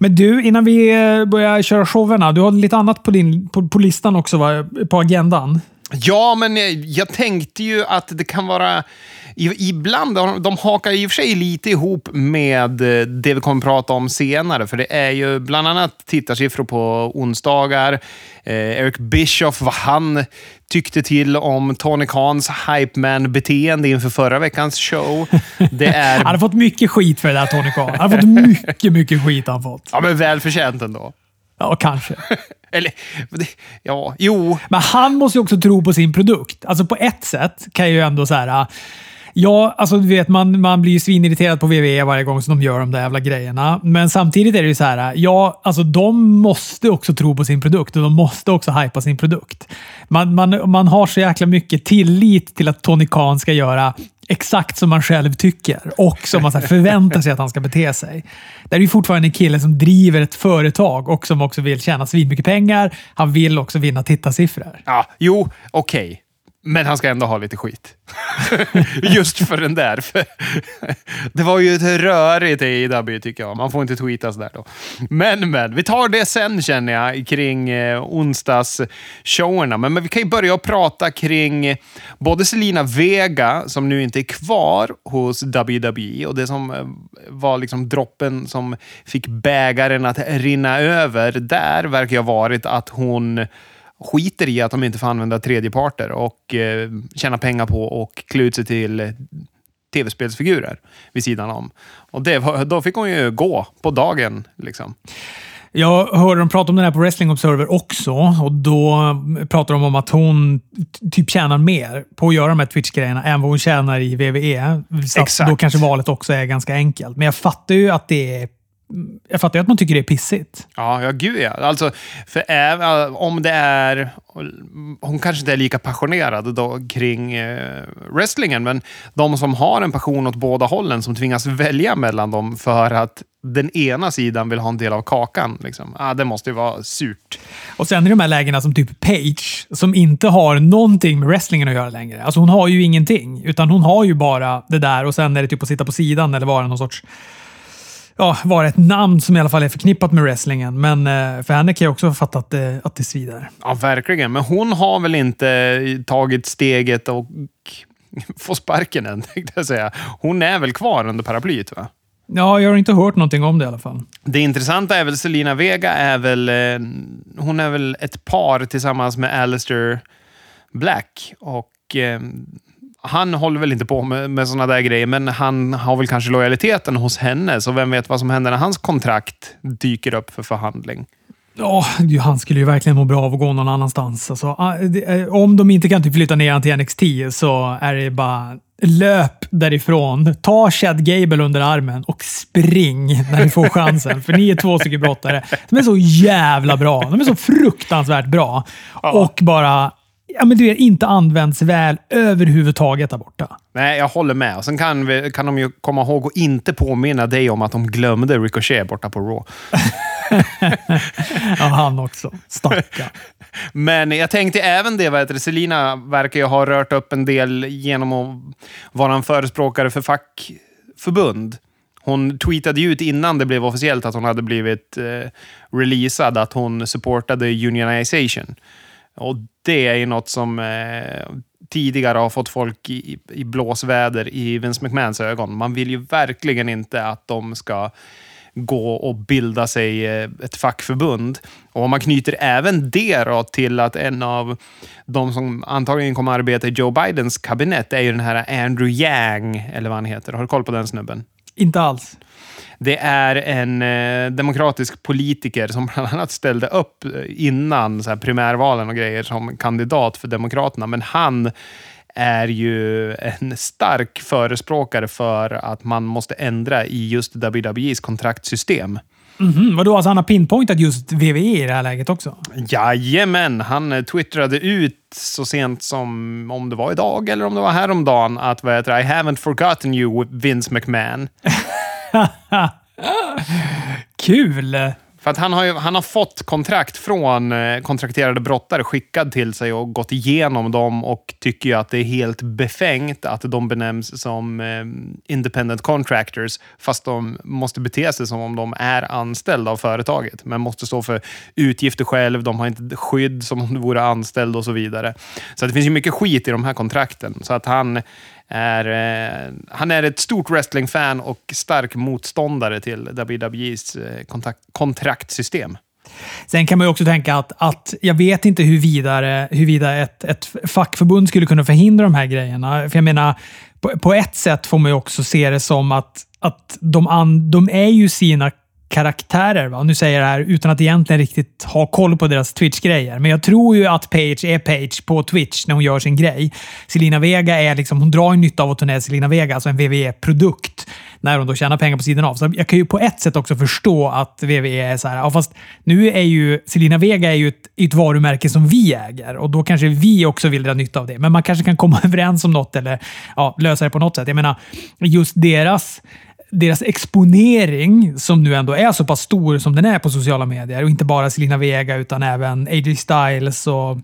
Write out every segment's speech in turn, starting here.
Men du, innan vi eh, börjar köra showerna. Du har lite annat på, din, på, på listan också, va? på agendan. Ja, men jag, jag tänkte ju att det kan vara... Ibland, de, hakar i och för sig lite ihop med eh, det vi kommer att prata om senare. För det är ju bland annat tittarsiffror på onsdagar. Eh, Eric Bischoff, vad han tyckte till om Tony Khans hype man-beteende inför förra veckans show. Det är Han har fått mycket skit för det där Tony Khan. Han har fått mycket, mycket skit han fått. ja, men välförtjänt ändå. Ja, kanske. Eller, ja, jo. Men han måste ju också tro på sin produkt. Alltså på ett sätt kan jag ju ändå så här. Ja, alltså du vet, man, man blir ju svinirriterad på WWE varje gång som de gör de där jävla grejerna. Men samtidigt är det ju så här. Ja, alltså de måste också tro på sin produkt och de måste också hypa sin produkt. Man, man, man har så jäkla mycket tillit till att Tony Khan ska göra exakt som man själv tycker och som man så förväntar sig att han ska bete sig. Det är ju fortfarande en kille som driver ett företag och som också vill tjäna svinmycket pengar. Han vill också vinna tittarsiffror. Ja, jo, okej. Men han ska ändå ha lite skit. Just för den där. För det var ju ett rörigt AEW tycker jag. Man får inte tweeta sådär då. Men, men. Vi tar det sen känner jag kring eh, onsdagsshowerna. Men, men vi kan ju börja prata kring både Selina Vega, som nu inte är kvar hos WWE och det som eh, var liksom droppen som fick bägaren att rinna över där verkar ju ha varit att hon skiter i att de inte får använda tredjeparter och eh, tjäna pengar på och klä ut sig till tv-spelsfigurer vid sidan om. Och det då fick hon ju gå på dagen. Liksom. Jag hörde dem prata om den här på Wrestling Observer också och då pratar de om att hon typ tjänar mer på att göra de här Twitch-grejerna än vad hon tjänar i WWE. Så Exakt. då kanske valet också är ganska enkelt. Men jag fattar ju att det är jag fattar ju att man tycker det är pissigt. Ja, ja gud ja. Alltså, för även, om det är... Hon kanske inte är lika passionerad då kring eh, wrestlingen, men de som har en passion åt båda hållen som tvingas välja mellan dem för att den ena sidan vill ha en del av kakan. Liksom. Ah, det måste ju vara surt. Och sen i de här lägena som typ Paige, som inte har någonting med wrestlingen att göra längre. Alltså hon har ju ingenting, utan hon har ju bara det där och sen är det typ att sitta på sidan eller vara någon sorts Ja, vara ett namn som i alla fall är förknippat med wrestlingen. Men eh, för henne kan jag också fatta att det, att det svider. Ja, verkligen. Men hon har väl inte tagit steget och få sparken än, tänkte jag säga. Hon är väl kvar under paraplyet, va? Ja, jag har inte hört någonting om det i alla fall. Det intressanta är väl Selina Vega är väl... Eh, hon är väl ett par tillsammans med Alistair Black. Och eh, han håller väl inte på med, med såna där grejer, men han har väl kanske lojaliteten hos henne. Så vem vet vad som händer när hans kontrakt dyker upp för förhandling. Ja, ju, han skulle ju verkligen må bra av att gå någon annanstans. Alltså, ah, eh, om de inte kan typ flytta ner han till NXT så är det bara löp därifrån. Ta Chad Gable under armen och spring när ni får chansen. För ni är två stycken brottare. De är så jävla bra. De är så fruktansvärt bra. Och bara ja, men du vet, inte används väl överhuvudtaget där borta. Nej, jag håller med. Sen kan, vi, kan de ju komma ihåg att inte påminna dig om att de glömde Ricochet borta på Raw. Ja, han också. Stackarn. Men jag tänkte även det, vad Selina verkar ju ha rört upp en del genom att vara en förespråkare för fackförbund. Hon tweetade ut innan det blev officiellt att hon hade blivit eh, releasad att hon supportade unionization. Och det är ju något som eh, tidigare har fått folk i, i blåsväder i Vince McMahons ögon. Man vill ju verkligen inte att de ska gå och bilda sig eh, ett fackförbund. Och om man knyter även det då till att en av de som antagligen kommer att arbeta i Joe Bidens kabinett är ju den här Andrew Yang, eller vad han heter. Har du koll på den snubben? Inte alls. Det är en eh, demokratisk politiker som bland annat ställde upp eh, innan så här, primärvalen och grejer som kandidat för Demokraterna. Men han är ju en stark förespråkare för att man måste ändra i just WWEs kontraktsystem. Mhm, vadå, alltså han har pinpointat just WWE i det här läget också? Jajamän, han eh, twittrade ut så sent som om det var idag eller om det var häromdagen att vad heter I haven't forgotten you Vince McMahon. Kul! För att han har, ju, han har fått kontrakt från eh, kontrakterade brottare skickad till sig och gått igenom dem och tycker ju att det är helt befängt att de benämns som eh, independent contractors fast de måste bete sig som om de är anställda av företaget. Men måste stå för utgifter själv, de har inte skydd som om de vore anställda och så vidare. Så det finns ju mycket skit i de här kontrakten. Så att han är, eh, han är ett stort wrestlingfan och stark motståndare till WWEs eh, kontakt, kontraktsystem. Sen kan man ju också tänka att, att jag vet inte hur vidare, huruvida ett, ett fackförbund skulle kunna förhindra de här grejerna. För jag menar, på, på ett sätt får man ju också se det som att, att de, an, de är ju sina karaktärer. Va? Nu säger jag det här utan att egentligen riktigt ha koll på deras Twitch-grejer. Men jag tror ju att Page är Page på Twitch när hon gör sin grej. Selina Vega är liksom, hon drar ju nytta av att hon är Selina Vega, alltså en WWE-produkt, när hon då tjänar pengar på sidan av. Så jag kan ju på ett sätt också förstå att WWE är så här, ja, fast nu är ju Selina Vega är ju ett, ett varumärke som vi äger och då kanske vi också vill dra nytta av det. Men man kanske kan komma överens om något eller ja, lösa det på något sätt. Jag menar, just deras deras exponering, som nu ändå är så pass stor som den är på sociala medier, och inte bara Selina Vega utan även AJ Styles och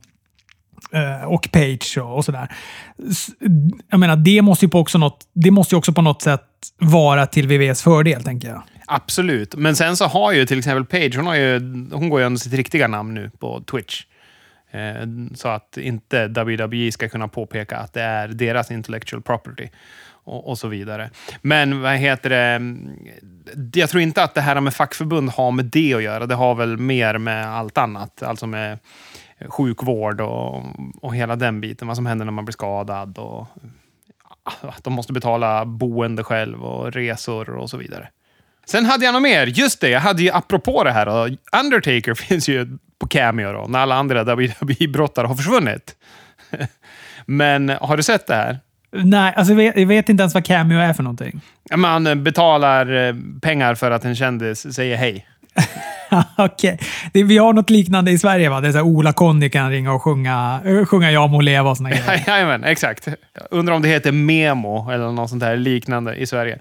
eh, och Page och, och sådär. Jag menar, det måste ju på också något, det måste ju också på något sätt vara till VVs fördel, tänker jag. Absolut, men sen så har ju till exempel Page, hon, har ju, hon går ju under sitt riktiga namn nu på Twitch. Eh, så att inte WWE ska kunna påpeka att det är deras intellectual property och, och, så vidare. Men vad heter det? Mm, jag tror inte att det här med fackförbund har med det att göra. Det har väl mer med allt annat. Alltså med sjukvård och, och hela den biten. Vad som händer när man blir skadad. Och att de måste betala boende själv och resor och så vidare. Sen hade jag något mer. Just det, jag hade ju apropå det här. Då, Undertaker finns ju på Cameo då, när alla andra WWE-brottare har försvunnit. Men har du sett det här? Nej, alltså jag vet, jag vet, inte ens vad Cameo är för någonting. Man eh, betalar eh, pengar för att en kändis säger hej. Okej. Okay. Vi har något liknande i Sverige, va? Det är så här, Ola-Conny kan ringa och sjunga, eh, sjunga Jag må leva och såna grejer. Jajamän, exakt. Undrar om det heter Memo eller något sånt där liknande i Sverige.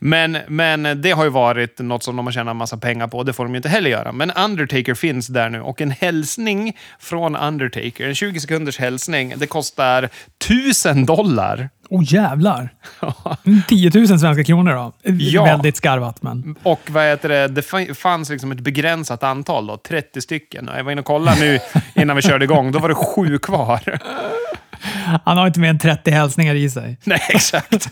Men, men det har ju varit något som de har tjänat en massa pengar på. Det får de ju inte heller göra. Men Undertaker finns där nu och en hälsning från Undertaker, en 20 sekunders hälsning, det kostar 1000 dollar. Åh oh, jävlar! 10 000 svenska kronor då. Ja. Väldigt skarvat. Men... Och vad heter det, det fanns liksom ett begränsat antal, då, 30 stycken. Jag var inne och kollade nu innan vi körde igång. Då var det sju kvar. Han har inte mer än 30 hälsningar i sig. Nej, exakt.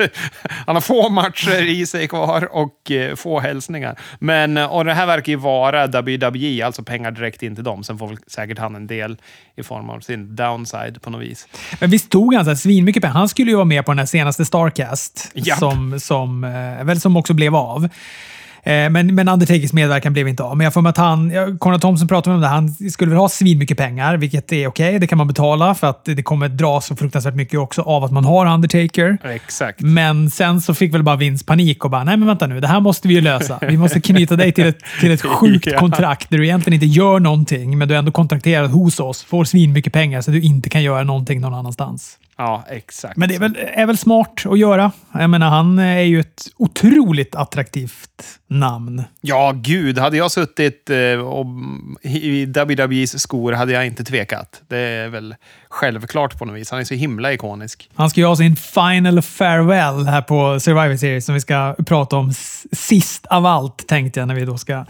Han har få matcher i sig kvar och eh, få hälsningar. Men, eh, och det här verkar ju vara WWE, alltså pengar direkt in till dem. Sen får väl säkert han en del i form av sin downside på något vis. Men visst tog han svinmycket pengar? Han skulle ju vara med på den här senaste Starcast, som, som, eh, väl som också blev av. Eh, men, men Undertakers medverkan blev inte av. Men jag får att han, Conrad Thompson pratade om det, han skulle väl ha svinmycket pengar, vilket är okej. Okay, det kan man betala för att det kommer dra så fruktansvärt mycket också av att man har Undertaker. Exakt. Men sen så fick väl bara Vince panik och bara, nej men vänta nu, det här måste vi ju lösa. Vi måste knyta dig till ett, till ett sjukt kontrakt där du egentligen inte gör någonting, men du är ändå kontrakterad hos oss, får svinmycket pengar så du inte kan göra någonting någon annanstans. Ja, exakt. Men det är väl, är väl smart att göra. Jag menar, han är ju ett otroligt attraktivt namn. Ja, gud. Hade jag suttit eh, och, i WWEs skor hade jag inte tvekat. Det är väl självklart på något vis. Han är så himla ikonisk. Han ska ju ha sin final farewell här på Survivor Series som vi ska prata om sist av allt, tänkte jag, när vi då ska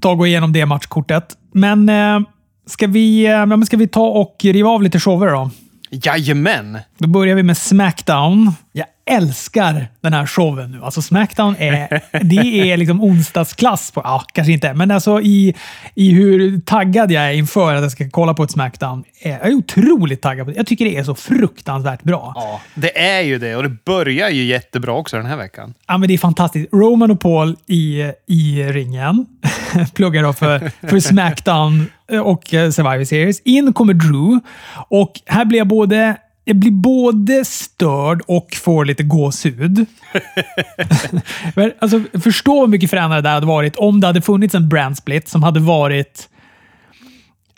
ta och gå igenom det matchkortet. Men eh, ska, vi, eh, ska vi ta och riva av lite shower då? Jajamän! Då börjar vi med Smackdown. Jag älskar den här showen nu. Alltså Smackdown är, det är liksom onsdagsklass. På, ja, kanske inte, men alltså i, i hur taggad jag är inför att jag ska kolla på ett Smackdown. Jag är otroligt taggad på det. Jag tycker det är så fruktansvärt bra. Ja, det är ju det och det börjar ju jättebra också den här veckan. Ja, men det är fantastiskt. Roman och Paul i, i ringen. Pluggar då för, för Smackdown och eh, Survivor Series. In kommer Drew och här blir jag både jag blir både störd och får lite gåshud. Alltså, förstå hur mycket fränare det hade varit om det hade funnits en brand split som hade varit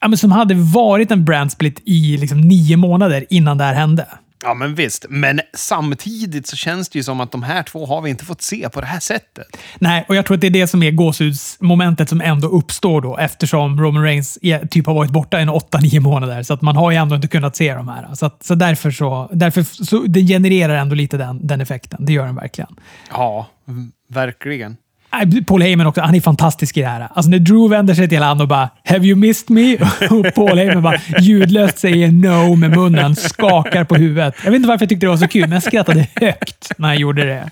ja, men som hade varit en brand split i liksom nio månader innan det här hände. Ja, men visst. Men samtidigt så känns det ju som att de här två har vi inte fått se på det här sättet. Nej, och jag tror att det är det som är gåshudsmomentet som ändå uppstår då eftersom Roman Reigns typ har varit borta i 8-9 månader. Så att man har ju ändå inte kunnat se de här. Så, att, så därför så, därför så det genererar ändå lite den, den effekten. Det gör den verkligen. Ja, verkligen. Paul Heyman också, han är fantastisk i det här. Alltså när Drew vänder sig till honom och bara “Have you missed me?” och Paul Heyman bara ljudlöst säger “No” med munnen, skakar på huvudet. Jag vet inte varför jag tyckte det var så kul, men jag skrattade högt när han gjorde det.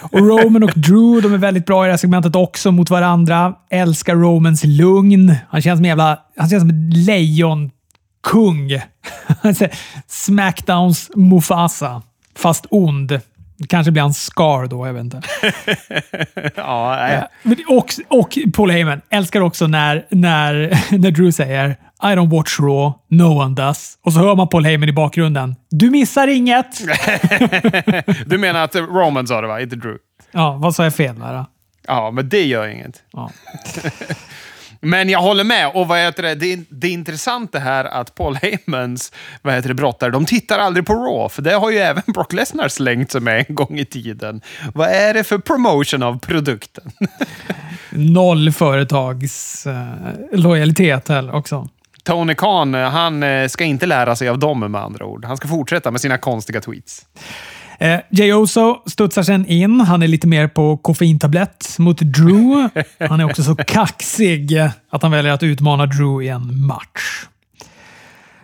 Och Roman och Drew, de är väldigt bra i det här segmentet också mot varandra. Älskar Romans lugn. Han känns som en jävla... Han känns som ett lejonkung. Alltså, Smackdowns Mufasa, fast ond. Kanske blir han Scar då, jag vet inte. Ja, nej. Och, och Paul Heyman älskar också när, när, när Drew säger I don't watch Raw, no one does. Och så hör man Paul Heyman i bakgrunden. Du missar inget! Du menar att Roman sa det, va? Inte Drew? Ja, vad sa jag fel där? Ja, men det gör inget. Ja. Men jag håller med. Och vad heter det? Det, är, det är intressant det här att Paul Heymans vad heter det, brottare, de tittar aldrig på Raw. För det har ju även Brock Lesnar slängt sig med en gång i tiden. Vad är det för promotion av produkten? Noll företags eh, lojalitet heller också. Tony Khan, han eh, ska inte lära sig av dem med andra ord. Han ska fortsätta med sina konstiga tweets. Eh, Jay Oso studsar sen in. Han är lite mer på koffeintablett mot Drew. Han är också så kaxig att han väljer att utmana Drew i en match.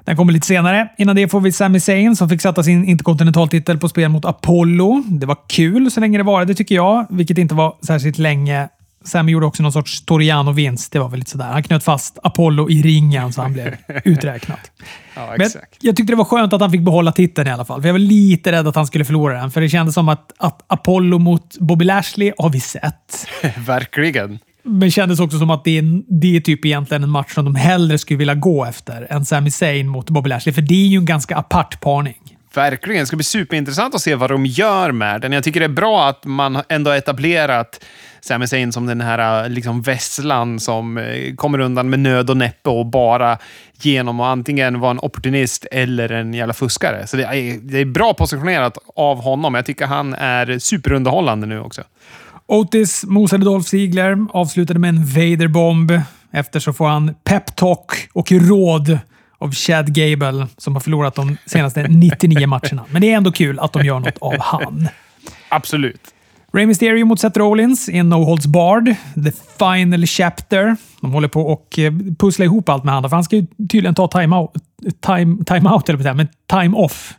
Den kommer lite senare. Innan det får vi Sami Zayn som fick sätta sin interkontinentaltitel på spel mot Apollo. Det var kul så länge det varade tycker jag, vilket inte var särskilt länge. Sami gjorde också någon sorts Toriano-vinst. Det var väl lite sådär. Han knöt fast Apollo i ringen så han blev uträknad. Ja, Men exakt. jag tyckte det var skönt att han fick behålla titeln i alla fall. För jag var lite rädd att han skulle förlora den. För det kändes som att, att Apollo mot Bobby Lashley har vi sett. Verkligen. Men det kändes också som att det är, det är typ egentligen en match som de hellre skulle vilja gå efter än Sami Zayn mot Bobby Lashley. För det är ju en ganska apart parning. Verkligen. Det ska bli superintressant att se vad de gör med den. Jag tycker det är bra att man ändå har etablerat Sami Zayn som den här liksom vesslan som eh, kommer undan med nöd och näppe och bara genom att antingen vara en opportunist eller en jävla fuskare. Så det är, det är bra positionerat av honom. Jag tycker han är superunderhållande nu också. Otis mosade Dolph Ziggler, avslutade med en Vader-bomb. Efter så får han peptalk och råd av Chad Gable som har förlorat de senaste 99 matcherna. Men det är ändå kul att de gör något av han. Absolut. Rey Mysterio mot Seth Rollins i en No Holds Barred. The Final Chapter. De håller på och eh, pussla ihop allt med honom, för han ska ju tydligen ta time-out, time, time out, eller men time off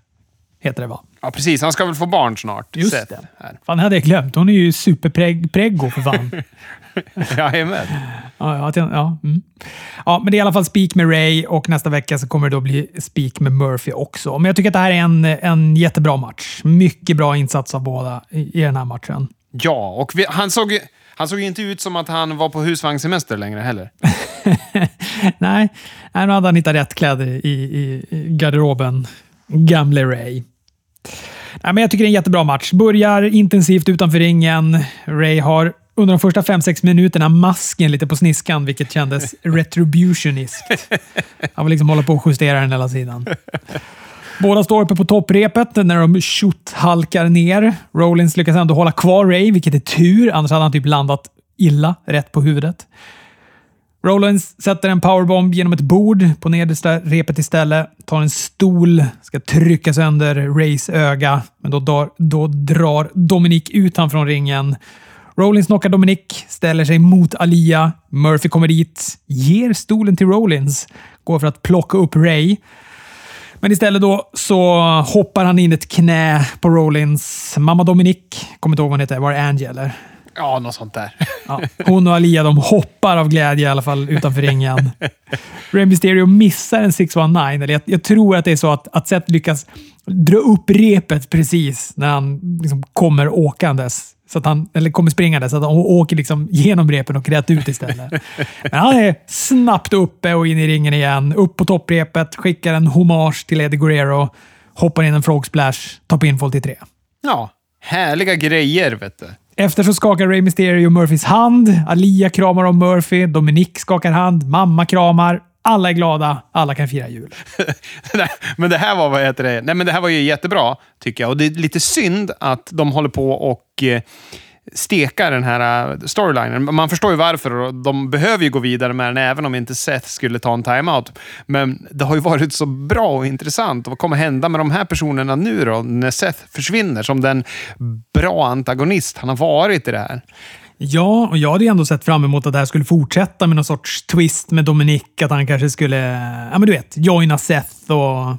heter det va? Ja, precis. Han ska väl få barn snart. Just Seth det. Här. Fan, hade jag glömt. Hon är ju superpreggo för fan. Jajamän. Ja, ja, ja, mm. ja, men det är i alla fall speak med Ray och nästa vecka så kommer det då bli speak med Murphy också. Men jag tycker att det här är en, en jättebra match. Mycket bra insats av båda i, i den här matchen. Ja, och vi, han såg han såg ju inte ut som att han var på husvagnssemester längre heller. Nej, nej, nu hade han hittat rätt kläder i, i, i garderoben. Gamle Ray. Nej, men jag tycker det är en jättebra match. Börjar intensivt utanför ringen. Ray har under de första 5-6 minuterna masken lite på sniskan, vilket kändes retributioniskt. Han vill liksom hålla på och justera den hela tiden. Båda står uppe på topprepet när de halkar ner. Rollins lyckas ändå hålla kvar Ray, vilket är tur. Annars hade han typ landat illa rätt på huvudet. Rollins sätter en powerbomb genom ett bord på nedersta repet istället. Tar en stol, ska trycka sönder Rays öga, men då, drar- då drar Dominic ut han från ringen. Rollins knockar Dominic, ställer sig mot Alia. Murphy kommer dit, ger stolen till Rollins, går för att plocka upp Ray. Men istället då så hoppar han in ett knä på Rollins. Mamma Dominic, kommer inte ihåg vad hon heter, var det Angie eller? Ja, något sånt där. Ja, hon och Alia de hoppar av glädje i alla fall utanför ringen. Rey Mysterio missar en 619. Eller jag, jag tror att det är så att, att Seth lyckas dra upp repet precis när han liksom kommer åkandes. Så att han, eller kommer springande, så att han åker liksom genom repen och rätt ut istället. Men han är snabbt uppe och in i ringen igen. Upp på topprepet, skickar en hommage till Eddie Guerrero, hoppar in en frog splash, tar pinfall till tre. Ja, härliga grejer, vet du. Efter så skakar Rey Mysterio Murphys hand. Alia kramar om Murphy. Dominic skakar hand. Mamma kramar. Alla är glada, alla kan fira jul. Men det här var, vad heter det? Nej, men det här var ju jättebra, tycker jag. Och det är lite synd att de håller på och eh, steka den här eh, storylinen. Man förstår ju varför och de behöver ju gå vidare med den även om inte Seth skulle ta en timeout. Men det har ju varit så bra och intressant. Vad kommer hända med de här personerna nu då, när Seth försvinner som den bra antagonist han har varit i det här? Ja, och jag hade ju ändå sett fram emot att det här skulle fortsätta med någon sorts twist med Dominic. Att han kanske skulle, ja men du vet, joina Seth och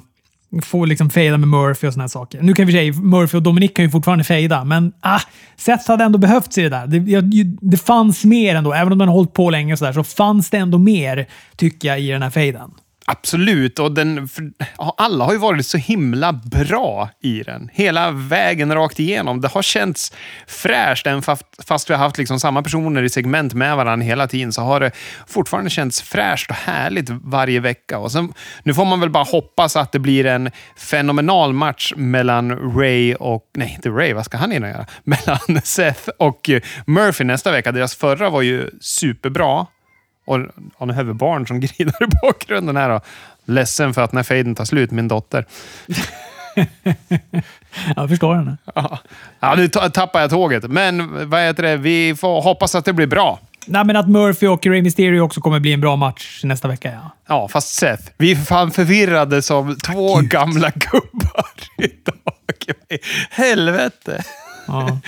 få liksom fejda med Murphy och såna här saker. Nu kan vi säga Murphy och Dominic kan ju fortfarande fejda, men ah, Seth hade ändå behövts i det där. Det, det fanns mer ändå. Även om den har hållit på länge och sådär så fanns det ändå mer, tycker jag, i den här fejden. Absolut, och den, alla har ju varit så himla bra i den. Hela vägen rakt igenom. Det har känts fräscht, även fast vi har haft liksom samma personer i segment med varandra hela tiden, så har det fortfarande känts fräscht och härligt varje vecka. Och sen, nu får man väl bara hoppas att det blir en fenomenal match mellan Ray och... Nej, inte Ray, vad ska han hinna göra? Mellan Seth och Murphy nästa vecka. Deras förra var ju superbra. Och, nu har barn som grinar i bakgrunden här. Då. Ledsen för att när fejden tar slut, min dotter. jag förstår henne. Ja, ja nu tappar jag tåget. Men vad heter det? vi får hoppas att det blir bra. Nej, men att Murphy och Ray Mysterio också kommer bli en bra match nästa vecka. Ja, ja fast Seth. Vi är fan förvirrade som två Gud. gamla gubbar idag. Helvete! Ja.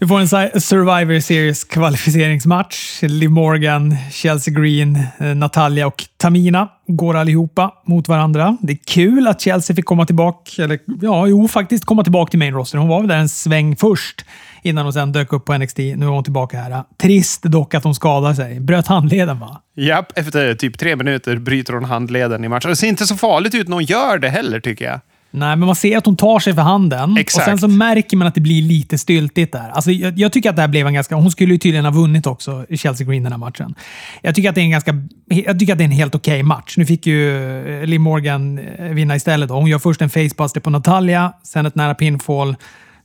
Vi får en Survivor Series kvalificeringsmatch. Liv Morgan, Chelsea Green, eh, Natalia och Tamina går allihopa mot varandra. Det är kul att Chelsea fick komma tillbaka, eller ja, jo, faktiskt komma tillbaka till main roster. Hon var väl där en sväng först innan hon sen dök upp på NXT. Nu är hon tillbaka här. Trist dock att hon skadade sig. Bröt handleden va? Japp, efter typ tre minuter bryter hon handleden i matchen. Det ser inte så farligt ut när hon gör det heller, tycker jag. Nej, men man ser att hon tar sig för handen Exakt. och sen så märker man att det blir lite styltigt där. Alltså, jag, jag, tycker att det här blev en ganska... Hon skulle ju tydligen ha vunnit också, i Chelsea Green, den här matchen. Jag tycker att det är en ganska... Jag tycker att det är en helt okej okay match. Nu fick ju eh, Liv Morgan eh, vinna istället. Då. Hon gör först en facebuster på Natalia, sen ett nära pinfall.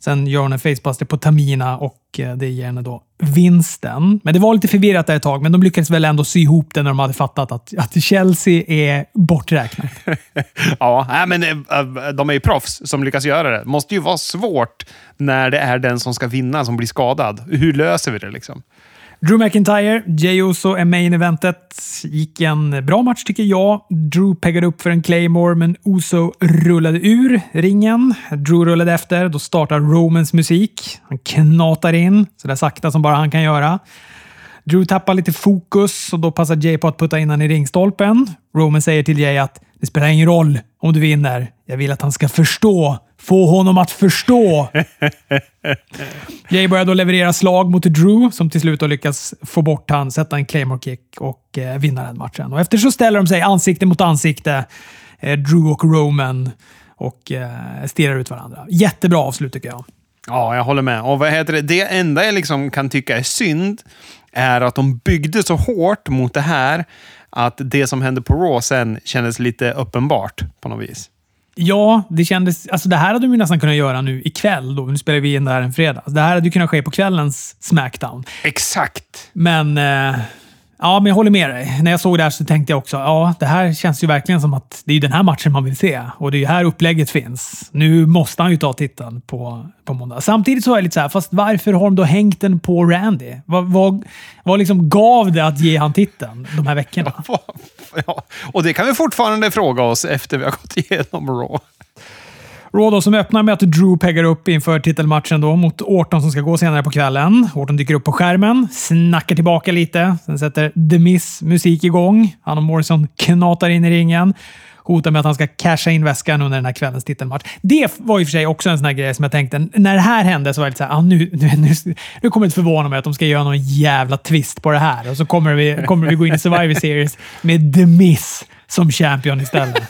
Sen gör hon en facebuster på Tamina och eh, det ger henne då vinsten. Men det var lite förvirrat där ett tag, men de lyckades väl ändå sy ihop det när de hade fattat att, att Chelsea är borträknat. ja, men eh, eh, de är ju proffs som lyckas göra det. Det måste ju vara svårt när det är den som ska vinna som blir skadad. Hur löser vi det liksom? Drew McIntyre, Jey Uso är med i eventet. Gick en bra match tycker jag. Drew peggade upp för en Claymore, men Uso rullade ur ringen. Drew rullade efter. Då startar Romans musik. Han knatar in, så där sakta som bara han kan göra. Drew tappar lite fokus och då passar Jay på att putta in honom i ringstolpen. Roman säger till Jay att det spelar ingen roll om du vinner. Jag vill att han ska förstå Få honom att förstå. Jay börjar då leverera slag mot Drew, som till slut har lyckats få bort han, sätta en Claymore kick och eh, vinna den matchen. Och efter så ställer de sig ansikte mot ansikte, eh, Drew och Roman, och eh, stirrar ut varandra. Jättebra avslut tycker jag. Ja, jag håller med. Och vad heter det? det enda jag liksom kan tycka är synd är att de byggde så hårt mot det här att det som hände på Raw sen kändes lite uppenbart på något vis. Ja, det kändes... Alltså det här hade vi nästan kunnat göra nu ikväll. Då. Nu spelar vi in det här en fredag. Det här hade kunnat ske på kvällens Smackdown. Exakt. Men... Eh, Ja, men jag håller med dig. När jag såg det här så tänkte jag också, ja, det här känns ju verkligen som att det är den här matchen man vill se. Och det är ju här upplägget finns. Nu måste han ju ta titeln på, på måndag. Samtidigt så är jag lite så här, fast varför har de då hängt den på Randy? Vad, vad, vad liksom gav det att ge han titeln de här veckorna? Ja, och det kan vi fortfarande fråga oss efter vi har gått igenom Raw. Raw då, som öppnar med att Drew peggar upp inför titelmatchen då mot Orton som ska gå senare på kvällen. Orton dyker upp på skärmen, snackar tillbaka lite. Sen sätter The Miss musik igång. Han och Morrison knatar in i ringen hotar med att han ska casha in väskan under den här kvällens titelmatch. Det var i och för sig också en sån här grej som jag tänkte, när det här hände så var jag lite såhär, ah, nu, nu, nu, nu kommer det inte förvåna mig att de ska göra någon jävla twist på det här och så kommer vi, kommer vi gå in i Survivor Series med The Miss som champion istället.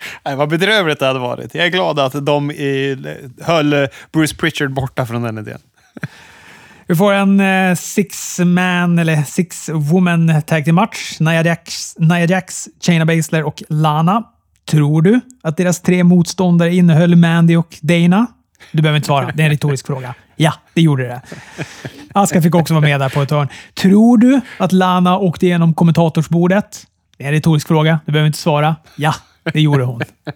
Nej, vad bedrövligt det hade varit. Jag är glad att de i, höll Bruce Pritchard borta från den idén. Vi får en eh, six-man eller six-woman tag team match. Nia Jax, Nia Jax, Shayna Baszler och Lana. Tror du att deras tre motståndare innehöll Mandy och Dana? Du behöver inte svara. Det är en retorisk fråga. Ja, det gjorde det. Aska fick också vara med där på ett hörn. Tror du att Lana åkte igenom kommentatorsbordet? Det är en retorisk fråga. Du behöver inte svara. Ja, det gjorde hon.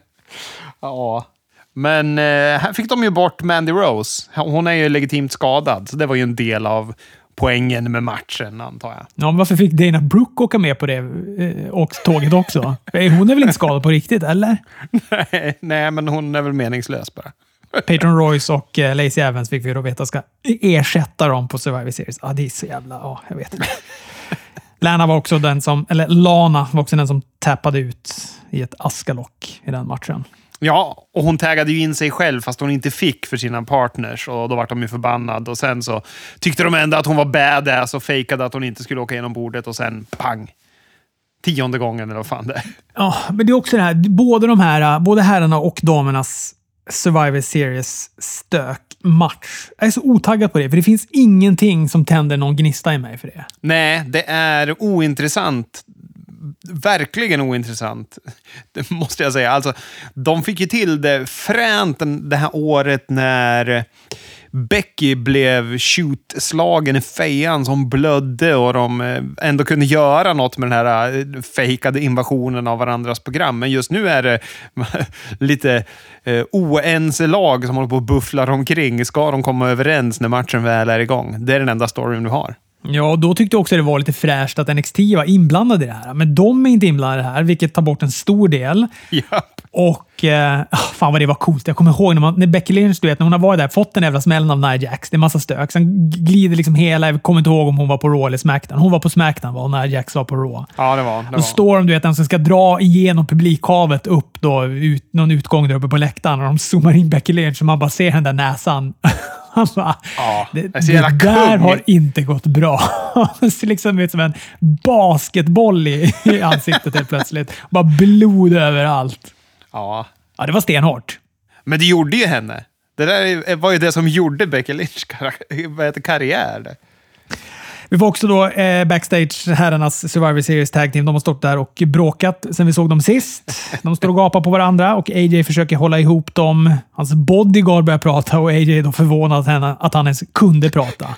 Ja. Men eh, här fick de ju bort Mandy Rose. Hon är ju legitimt skadad, så det var ju en del av poängen med matchen, antar jag. Ja, men varför fick Dana Brooke åka med på det eh, och tåget också? Hon är väl inte skadad på riktigt, eller? nej, nej, men hon är väl meningslös bara. Patron Royce och eh, Lacey Evans fick vi då veta ska ersätta dem på Survivor Series. Ja, det är så jävla... Ja, jag vet inte. Lana var också den som, eller Lana var också den som tappade ut i ett askalock i den matchen. Ja, och hon taggade ju in sig själv fast hon inte fick för sina partners och då var de ju förbannad och sen så tyckte de ändå att hon var badass och fejkade att hon inte skulle åka genom bordet och sen pang! Tionde gången eller vad fan det är. Ja, men det är också det här, både de här, både herrarna och damernas Survivor Series stök match. Jag är så otaggad på det, för det finns ingenting som tänder någon gnista i mig för det. Nej, det är ointressant. Verkligen ointressant. Det måste jag säga. Alltså, de fick ju till det fränt det här året när Becky blev shoot-slagen i fejan som blödde och de eh, ändå kunde göra något med den här eh, fejkade invasionen av varandras program. Men just nu är det lite eh, oense lag som håller på och bufflar omkring. Ska de komma överens när matchen väl är igång? Det är den enda storyn du har. Ja, då tyckte jag också det var lite fräscht att NXT var inblandade i det här. Men de är inte inblandade i det här, vilket tar bort en stor del. Japp. Och eh, fan vad det var coolt. Jag kommer ihåg när, man, när Becky Lynch, du vet, när hon har varit där, fått den jävla smällen av Nia Jax. Det är massa stök. Sen glider liksom hela... Jag kommer inte ihåg om hon var på Raw eller Smackdown. Hon var på Smackdown och Nia Jax var på Raw. Ja, det var. Det då står de, du vet, den som ska dra igenom publikhavet upp då, ut, någon utgång där uppe på läktaren och de zoomar in Becky Lynch och man bara ser den där näsan. Han bara, Ja, det, det där kung. har inte gått bra. Han ser liksom ut som en basketboll i, i ansiktet helt plötsligt. Bara blod överallt. Ja. Ja, det var stenhårt. Men det gjorde ju henne. Det där var ju det som gjorde Becky Lynch kar- vad heter, karriär. Vi får också då eh, backstage herrarnas Survivor Series Tag Team. De har stått där och bråkat sen vi såg dem sist. De står och gapar på varandra och AJ försöker hålla ihop dem. Hans bodyguard börjar prata och AJ är då förvånad att han, att han ens kunde prata.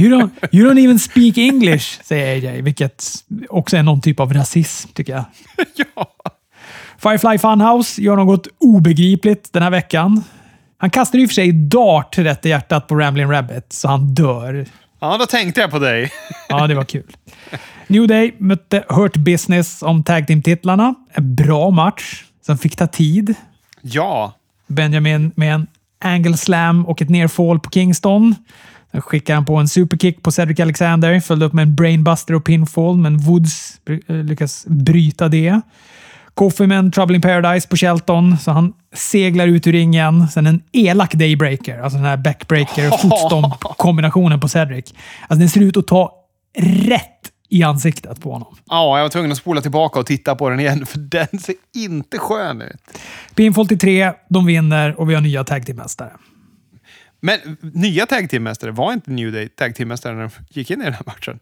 You don't, you don't even speak English, säger AJ, vilket också är någon typ av rasism, tycker jag. ja. Firefly Funhouse gör något obegripligt den här veckan. Han kastar i och för sig dart rätt i hjärtat på Ramblin' Rabbit, så han dör. Ja, då tänkte jag på dig. Ja, det var kul. New Day mötte Hurt Business om Tag Team-titlarna. En bra match som fick ta tid. Ja. Benjamin med en angle slam och ett nerfall på Kingston. Sen skickade han på en superkick på Cedric Alexander, följde upp med en brainbuster och pinfall, men Woods eh, lyckas bryta det. Med en Trouble in Paradise på Shelton, så han seglar ut ur ringen. Sen en elak Daybreaker, alltså den här backbreaker och fotstomp-kombinationen på Cedric. Alltså den ser ut att ta rätt i ansiktet på honom. Ja, jag var tvungen att spola tillbaka och titta på den igen, för den ser inte skön ut. Pinfall till tre, de vinner och vi har nya tag team-mästare. Men nya tag team-mästare, var inte New Day tag team-mästare när de gick in i den här matchen?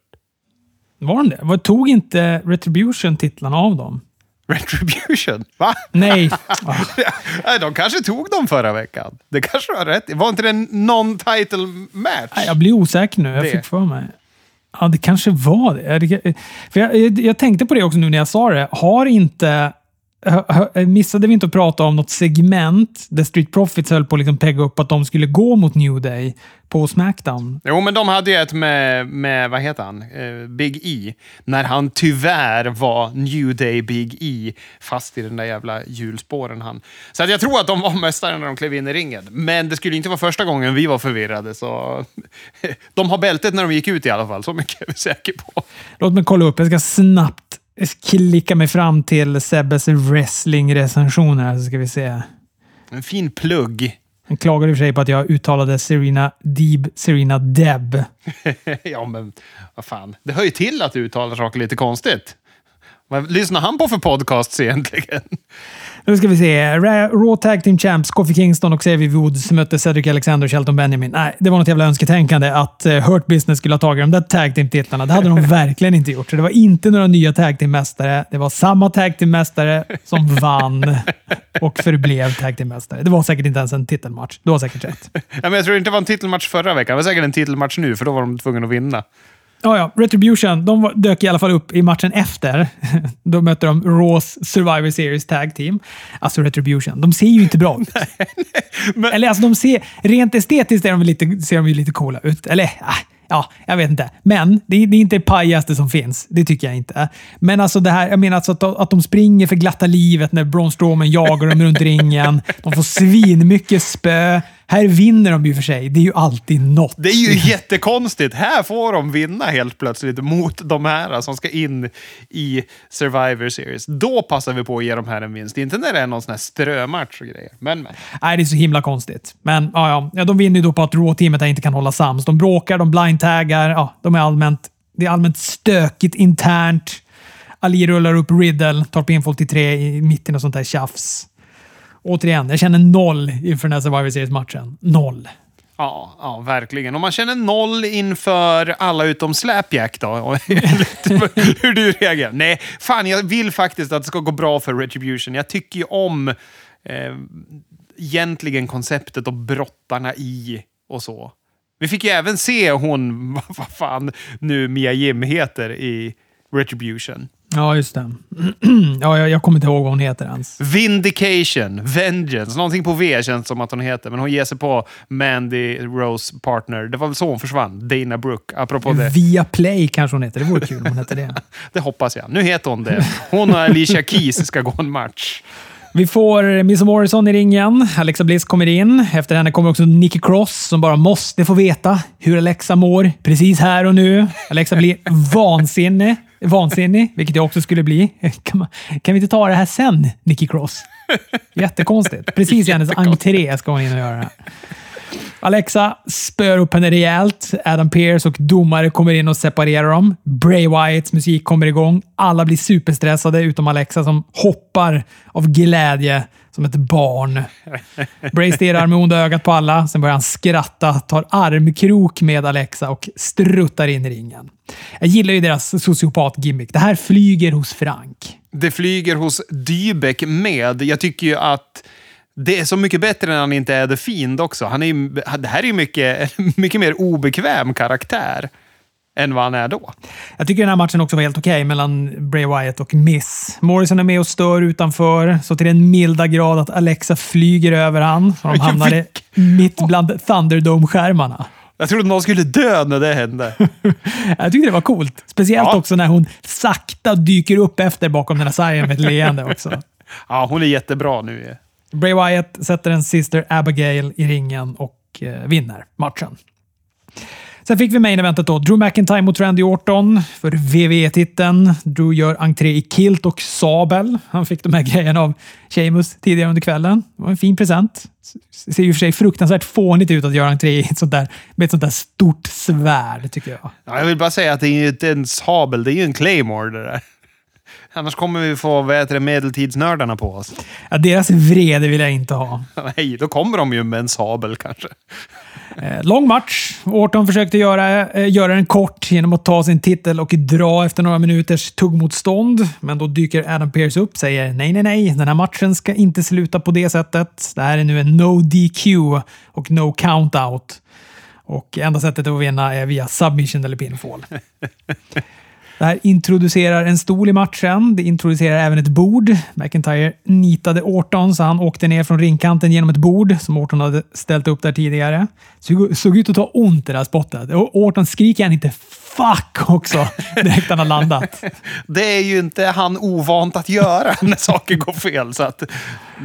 Var de det? Tog inte Retribution titlarna av dem? Retribution? Va? Nej. De kanske tog dem förra veckan. Det kanske du har rätt i. Var inte det en non-title match? Jag blir osäker nu. Jag Det. fick för mig. Ja, det kanske var det. det. För jag, jag, jag tänkte på det också nu när jag sa det. Har inte... Missade vi inte att prata om något segment där Street Profits höll på att liksom pegga upp att de skulle gå mot New Day på Smackdown? Jo, men de hade ju ett med, med vad heter han? Eh, Big E. När han tyvärr var New Day Big E fast i den där jävla hjulspåren han. Så att jag tror att de var mästare när de klev in i ringen. Men det skulle inte vara första gången vi var förvirrade, så... de har bältet när de gick ut i alla fall, så mycket är vi säkra på. Låt mig kolla upp. Jag ska snabbt klicka mig fram till Sebbes wrestling-recension här så ska vi se. En fin plugg. Han klagar i och för sig på att jag uttalade Serena Deeb, Serena Deb. ja, men vad fan. Det hör ju till att du uttalar saker lite konstigt. Vad lyssnar han på för podcasts egentligen? Nu ska vi se. Ra- Raw Tag Team Champs, Kofi Kingston och Xavier Woods mötte Cedric Alexander och Shelton Benjamin. Nej, det var något jävla önsketänkande att uh, Hurt Business skulle ha tagit de där Tag Team-titlarna. Det hade de verkligen inte gjort. Så det var inte några nya Tag Team-mästare. Det var samma Tag Team-mästare som vann och förblev Tag Team-mästare. Det var säkert inte ens en titelmatch. Du har säkert rätt. Ja, men jag tror inte det var en titelmatch förra veckan. Det var säkert en titelmatch nu, för då var de tvungna att vinna. Ja, ja. Retribution de dök i alla fall upp i matchen efter. Då mötte de Raws Survivor Series Tag Team. Alltså Retribution. De ser ju inte bra ut. Men- Eller alltså, de ser, rent estetiskt är de lite, ser de ju lite coola ut. Eller ah, ja, jag vet inte. Men det, är- det är inte det pajaste som finns. Det tycker jag inte. Men alltså det här, jag menar alltså att, de- att de springer för glatta livet när Braun Strowman jagar dem runt ringen. De får svinmycket spö. Här vinner de ju för sig. Det är ju alltid något. Det är ju jättekonstigt. Här får de vinna helt plötsligt mot de här som ska in i Survivor Series. Då passar vi på att ge de här en vinst. Inte när det är någon sån här strömatch och grejer. Men, men. Nej, det är så himla konstigt. Men ja, ja. de vinner ju då på att Raw-teamet inte kan hålla sams. De bråkar, de blindtaggar. Ja, de är allmänt, det är allmänt stökigt internt. Ali rullar upp Riddle, tar pinfall till tre i mitten och sånt där tjafs. Återigen, jag känner noll inför den här Survivor Series-matchen. Noll. Ja, ja, verkligen. Om man känner noll inför alla utom Slapjack då. Hur du reagerar? Nej, fan jag vill faktiskt att det ska gå bra för Retribution. Jag tycker ju om eh, egentligen konceptet och brottarna i och så. Vi fick ju även se hon, vad fan nu Mia Jim heter i Retribution. Ja, just det. ja, jag, jag kommer inte ihåg vad hon heter ens. Vindication, Vengeance, någonting på V känns som att hon heter. Men hon ger sig på Mandy Rose partner. Det var väl så hon försvann, Dana Brooke. Apropå det. Via Play kanske hon heter. Det vore kul om hon hette det. Det hoppas jag. Nu heter hon det. Hon och Alicia Keys ska gå en match. Vi får Miss Morrison i ringen. Alexa Bliss kommer in. Efter henne kommer också Nikki Cross som bara måste få veta hur Alexa mår precis här och nu. Alexa blir vansinnig, vansinnig vilket jag också skulle bli. Kan, man, kan vi inte ta det här sen, Nikki Cross? Jättekonstigt. Precis i hennes entré ska hon in och göra det här. Alexa spör upp henne rejält. Adam Pearce och domare kommer in och separerar dem. Bray Wyatts musik kommer igång. Alla blir superstressade utom Alexa som hoppar av glädje som ett barn. Bray stirrar med onda ögat på alla. Sen börjar han skratta, tar armkrok med Alexa och struttar in i ringen. Jag gillar ju deras sociopat-gimmick. Det här flyger hos Frank. Det flyger hos Dybeck med. Jag tycker ju att det är så mycket bättre när han inte är The Fiend också. Han är det här är ju mycket, mycket mer obekväm karaktär än vad han är då. Jag tycker den här matchen också var helt okej mellan Bray Wyatt och Miss. Morrison är med och stör utanför, så till den milda grad att Alexa flyger över han. Så de hamnade mitt bland Thunderdome-skärmarna. Jag trodde någon skulle dö när det hände. Jag tyckte det var coolt. Speciellt Ja. också när hon sakta dyker upp efter bakom den här sargen med ett leende också. Ja, hon är jättebra nu. Bray Wyatt sätter en Sister Abigail i ringen och eh, vinner matchen. Sen fick vi main eventet då. Drew McIntyre mot Randy Orton för WWE-titeln. Drew gör entré i kilt och sabel. Han fick de här grejerna av Sheamus tidigare under kvällen. Det var en fin present. Det Ser ju för sig fruktansvärt fånigt ut att göra entré i ett sånt där, med ett sånt där stort svärd, tycker jag. Ja, jag vill bara säga att det är ju inte en sabel, det är ju en claymore det där. Annars kommer vi få vad medeltidsnördarna på oss. Ja, deras vrede vill jag inte ha. Nej, då kommer de ju med en sabel kanske. Eh, lång match. Orton försökte göra, eh, göra den kort genom att ta sin titel och dra efter några minuters tuggmotstånd. Men då dyker Adam Pearce upp och säger nej, nej, nej. Den här matchen ska inte sluta på det sättet. Det här är nu en no DQ och no count-out. Och enda sättet att vinna är via submission eller pinfall. Det här introducerar en stol i matchen. Det introducerar även ett bord. McIntyre nitade Orton så han åkte ner från ringkanten genom ett bord som Orton hade ställt upp där tidigare. Såg, såg ut att ta ont det där spottet. Och Orton skriker han inte “fuck” också direkt han har landat. Det är ju inte han ovant att göra när saker går fel, så att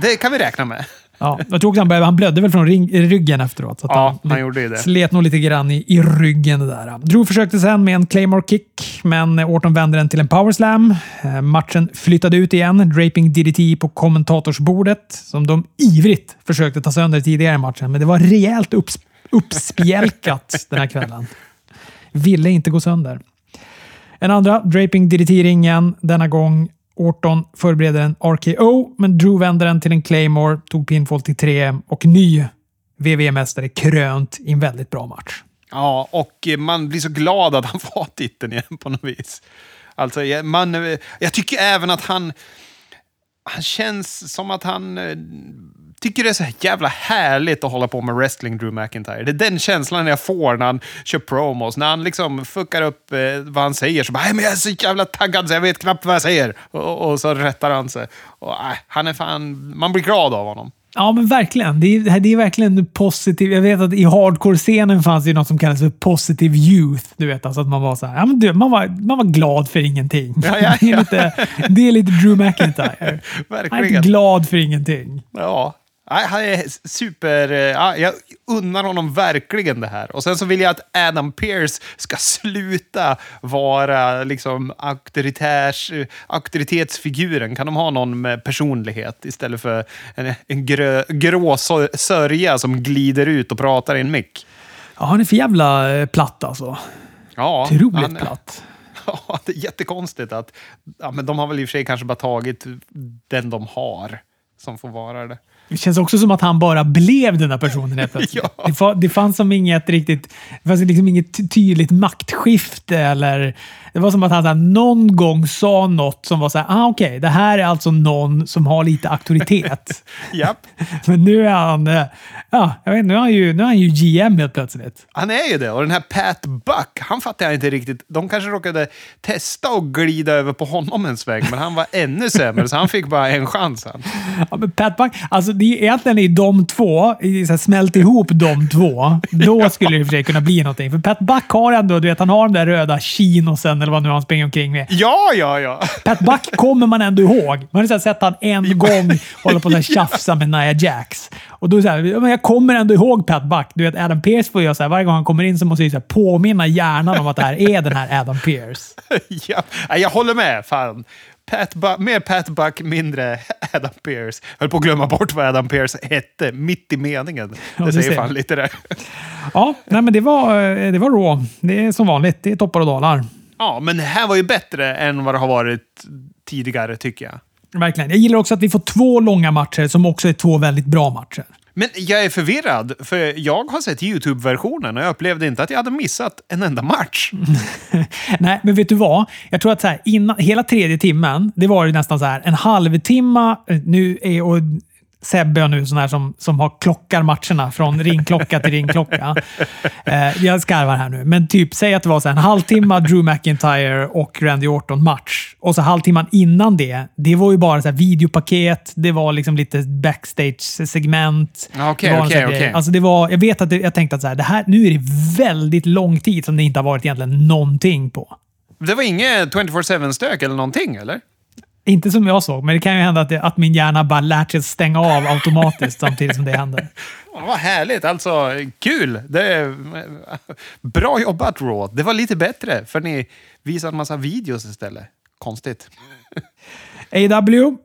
det kan vi räkna med. Ja, jag tror också han, började, han blödde väl från ring, ryggen efteråt. Så Ja, han gjorde ju det. Slet nog lite grann i, i ryggen det där. Drew försökte sen med en Claymore kick, men Orton vände den till en powerslam. Eh, matchen flyttade ut igen. Draping DDT på kommentatorsbordet, som de ivrigt försökte ta sönder tidigare i matchen. Men det var rejält upps, uppspjälkat den här kvällen. Ville inte gå sönder. En andra, Draping DDT-ringen. Denna gång Orton förbereder en RKO, men Drew vänder den till en Claymore, tog pinfall till 3 och ny WWE-mästare krönt i en väldigt bra match. Ja, och man blir så glad att han får titeln igen på något vis. Alltså, man, jag tycker även att han... Han känns som att han eh, tycker det är så jävla härligt att hålla på med wrestling, Drew McIntyre. Det är den känslan jag får när han kör promos. När han liksom fuckar upp eh, vad han säger så bara men “Jag är så jävla taggad så jag vet knappt vad jag säger”. Och, och så rättar han sig. Och, äh, han är fan, man blir glad av honom. Ja, men verkligen. Det är, det är verkligen positiv. Jag vet att i hardcore-scenen fanns det något som kallades för positive youth. Du vet, alltså att man var så här, ja, men du, man, var, man var glad för ingenting. Ja, ja, ja. Det, är lite, det är lite Drew McIntyre. verkligen. Han är inte glad för ingenting. Ja, Nej, han är super... eh, Ja, jag unnar honom verkligen det här. Och sen så vill jag att Adam Pearce ska sluta vara liksom auktoritärs, auktoritetsfiguren. Kan de ha någon med personlighet istället för en, en grö, grå sö- sörja som glider ut och pratar i en mick? Ja, han är för jävla eh, platt alltså. Ja, Otroligt han- platt. Ja, det är jättekonstigt att... Ja, men de har väl i och för sig kanske bara tagit den de har som får vara det. Det känns också som att han bara blev den här personen helt plötsligt. Ja. det, fa- det fanns som inget riktigt... Det fanns liksom inget ty- tydligt maktskifte eller... Det var som att han så här, någon gång sa något som var så här, ah, okej, det här är alltså någon som har lite auktoritet. Japp. Men nu är han... eh, Ja, jag vet, nu är han ju, nu är han ju GM helt plötsligt. Han är ju det. Och den här Pat Buck, han fattar jag inte riktigt. De kanske råkade testa och glida över på honom en sväng, men han var ännu sämre, så han fick bara en chans. Han. Ja, men Pat Buck, alltså det är egentligen i de två, så här, smält ihop de två, då skulle det i och för sig kunna bli någonting. För Pat Buck har ändå, du vet, han har de där röda chinosen eller vad nu han springer omkring med. Ja, ja, ja. Pat Buck kommer man ändå ihåg. Man har sett han en gång hålla på att tjafsa med Nia Jax. Och då är det så här, jag kommer ändå ihåg Pat Buck. Du vet, Adam Pearce får göra så här, varje gång han kommer in så måste jag så här, påminna hjärnan om att det här är den här Adam Pearce. ja. Jag håller med. Fan. Pat mer Pat Buck, mindre Adam Pearce. Jag höll på att glömma bort vad Adam Pearce hette mitt i meningen. Ja, det säger ser. fan lite där. Ja, nej, men det var, eh, det var rå. Det är som vanligt. Det är toppar och dalar. Ja, men det här var ju bättre än vad det har varit tidigare, tycker jag. Verkligen. Jag gillar också att vi får två långa matcher som också är två väldigt bra matcher. Men jag är förvirrad, för jag har sett YouTube-versionen och jag upplevde inte att jag hade missat en enda match. Nej, men vet du vad? Jag tror att så här, innan, hela tredje timmen, det var ju nästan så här en halvtimme. eh, Nu är, och Sebbe är nu sån här som, som har klockar matcherna från ringklocka till ringklocka. Eh, jag skarvar här nu, men typ säg att det var så en halvtimme Drew McIntyre och Randy Orton match. Och så halvtimman innan det, det var ju bara så här videopaket, det var liksom lite backstage-segment. Okej, okej, okej. Alltså det var, jag vet att det, jag tänkte att så här, det här, nu är det väldigt lång tid som det inte har varit egentligen någonting på. Det var inget 24-7-stök eller någonting, eller? Inte som jag såg, men det kan ju hända att, det, att min hjärna bara lärt sig att stänga av automatiskt samtidigt som det händer. Vad härligt! Alltså, kul! Det är, bra jobbat, Raw. Det var lite bättre, för ni visade en massa videos istället. Konstigt. AW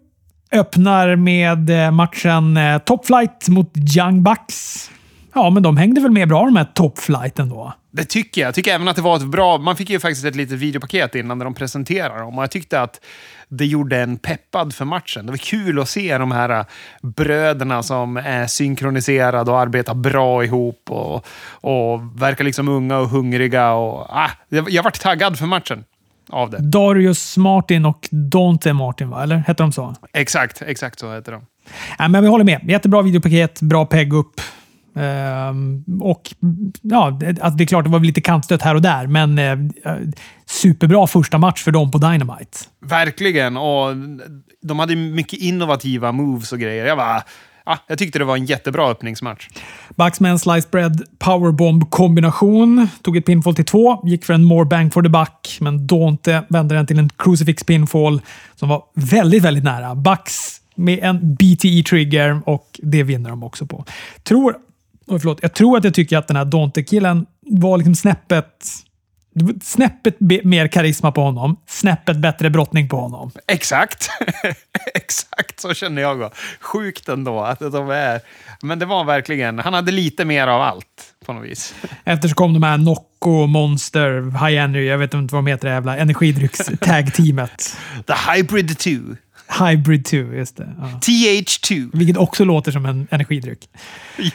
öppnar med eh, matchen eh, Top Flight mot Young Bucks. Ja, men de hängde väl med bra de här Top Flight ändå. Det tycker jag. Jag tycker även att det var ett bra... Man fick ju faktiskt ett litet videopaket innan när de presenterade dem och jag tyckte att det gjorde en peppad för matchen. Det var kul att se de här bröderna som är synkroniserade och arbetar bra ihop och, och verkar liksom unga och hungriga. Och, ah, jag, jag vart taggad för matchen av det. Darius Martin och Dante Martin, va? eller hette de så? Exakt, exakt så heter de. Nej, men vi håller med. Jättebra videopaket, bra pegg upp. Ehm, och ja, alltså det är klart, det var lite kantstött här och där, men eh, superbra första match för dem på Dynamite. Verkligen. Och de hade mycket innovativa moves och grejer. Jag bara... Ja, jag tyckte det var en jättebra öppningsmatch. En slice bread powerbomb-kombination. Tog ett pinfall till två, gick för en more bang for the buck, men Dante vände den till en crucifix pinfall som var väldigt, väldigt nära. Bucks med en BTE-trigger och det vinner de också på. Tror, oj, förlåt, jag tror att jag tycker att den här Dante-killen var liksom snäppet Snäppet mer karisma på honom, snäppet bättre brottning på honom. Exakt. Exakt så känner jag. Också. Sjukt ändå att de är... Men det var verkligen... Han hade lite mer av allt på något vis. Efter så kom de här Nocco, Monster, High Energy, jag vet inte vad de heter, det jävla energidrycks-tag-teamet. The Hybrid 2. Hybrid 2, just det. Ja. TH2. Vilket också låter som en energidryck.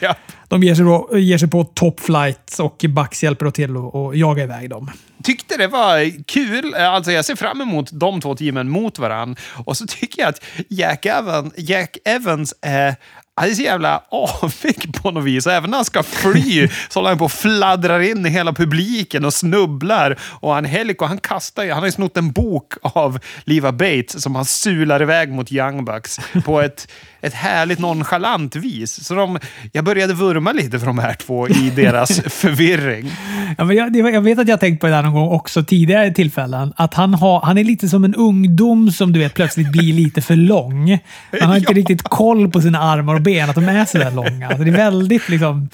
Ja. De ger sig, då, ger sig på top flight och Bax hjälper till att att jaga iväg dem. Tyckte det var kul. Alltså jag ser fram emot de två teamen mot varann. Och så tycker jag att Jack, Evan, Jack Evans är han är så jävla avig på något vis. Även när han ska fly så håller han på och fladdrar in i hela publiken och snubblar. Och han Helico, han kastar ju, han har ju snott en bok av Liva Bates som han sular iväg mot Young Bucks på ett, ett härligt nonchalant vis. Så de, jag började vurma lite för de här två i deras förvirring. Ja, men jag, jag vet att jag har tänkt på det här någon gång också tidigare tillfällen. Att han, har, han är lite som en ungdom som du vet plötsligt blir lite för lång. Han har inte Ja. riktigt koll på sina armar och ben, att de är så där långa. Alltså det är väldigt liksom,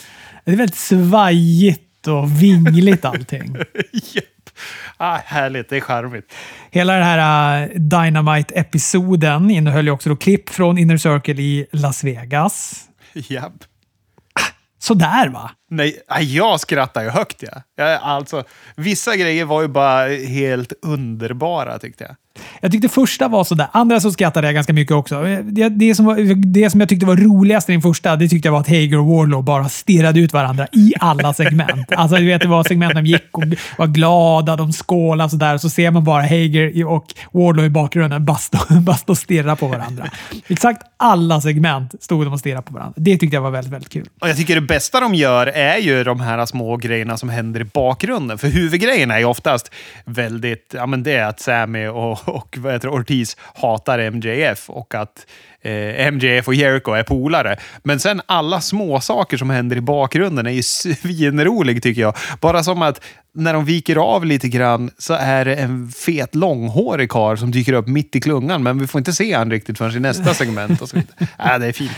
det är väldigt svajigt och vingligt allting. Japp. Ah, härligt, det är charmigt. Hela den här äh, Dynamite-episoden innehöll ju också då klipp från Inner Circle i Las Vegas. Japp. Sådär va? Nej, jag skrattar ju högt. Ja. Jag, alltså, vissa grejer var ju bara helt underbara tyckte jag. Jag tyckte första var sådär. Andra så skrattade jag ganska mycket också. Det, det, som, var, det som jag tyckte var roligast i den första, det tyckte jag var att Hager och Warlow bara stirrade ut varandra i alla segment. Alltså, du vet, det var segment där de gick och var glada, de skålade och sådär. Så ser man bara Hager och Warlow i bakgrunden bara stå, bara stå och stirra på varandra. Exakt alla segment stod de och stirrade på varandra. Det tyckte jag var väldigt, väldigt kul. Och jag tycker det bästa de gör är ju de här små grejerna som händer i bakgrunden. För huvudgrejerna är ju oftast väldigt... Ja, men det är att Sammy och, och vad heter Ortiz hatar MJF och att eh, MJF och Jericho är polare. Men sen alla små saker som händer i bakgrunden är ju svinrolig tycker jag. Bara som att när de viker av lite grann så är det en fet långhårig karl som dyker upp mitt i klungan. Men vi får inte se han riktigt förrän i nästa segment. Och så vidare. Äh, det är fint.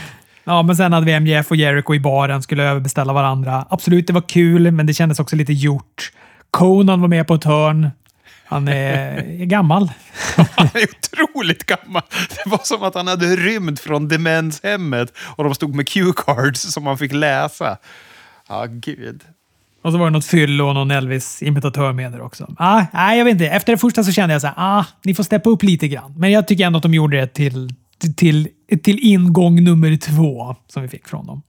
Ja, men sen hade vi MJF och Jericho i baren, skulle överbeställa varandra. Absolut, det var kul, men det kändes också lite gjort. Conan var med på ett hörn. Han är, är gammal. Han är otroligt gammal. Det var som att han hade rymt från demenshemmet och de stod med cue-cards som man fick läsa. Ja, gud. Och så var det något fyllo och någon Elvis-imitatör med där också. Ah, nej, jag vet inte. Efter det första så kände jag så här, ah, ni får steppa upp lite grann. Men jag tycker ändå att de gjorde det till, till, till ingång nummer två som vi fick från dem.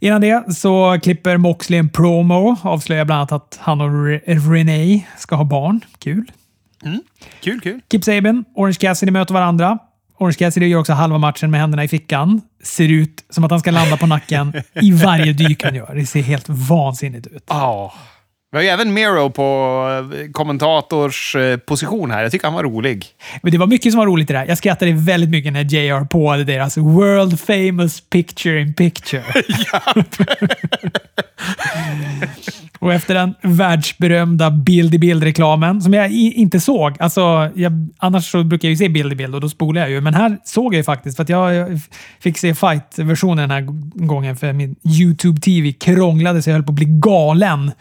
Innan det så klipper Moxley en promo. Avslöjar bland annat att han och Re- Renee ska ha barn. Kul. Kul, kul. Kip Sabian, Orange Cassidy möter varandra. Orange Cassidy gör också halva matchen med händerna i fickan. Ser ut som att han ska landa på nacken i varje dyk han gör. Det ser helt vansinnigt ut. Ja. Vi har ju även Miro på eh, kommentators eh, position här. Jag tycker han var rolig. Men det var mycket som var roligt i det här. Jag skrattade väldigt mycket när JR på deras World famous picture in picture. Och efter den världsberömda bild-i-bild-reklamen, som jag inte såg. Alltså, jag, annars så brukar jag ju se bild-i-bild och då spolar jag ju. Men här såg jag ju faktiskt, för att jag, jag fick se fight-versionen den här gången för min YouTube-TV krånglade så jag höll på att bli galen.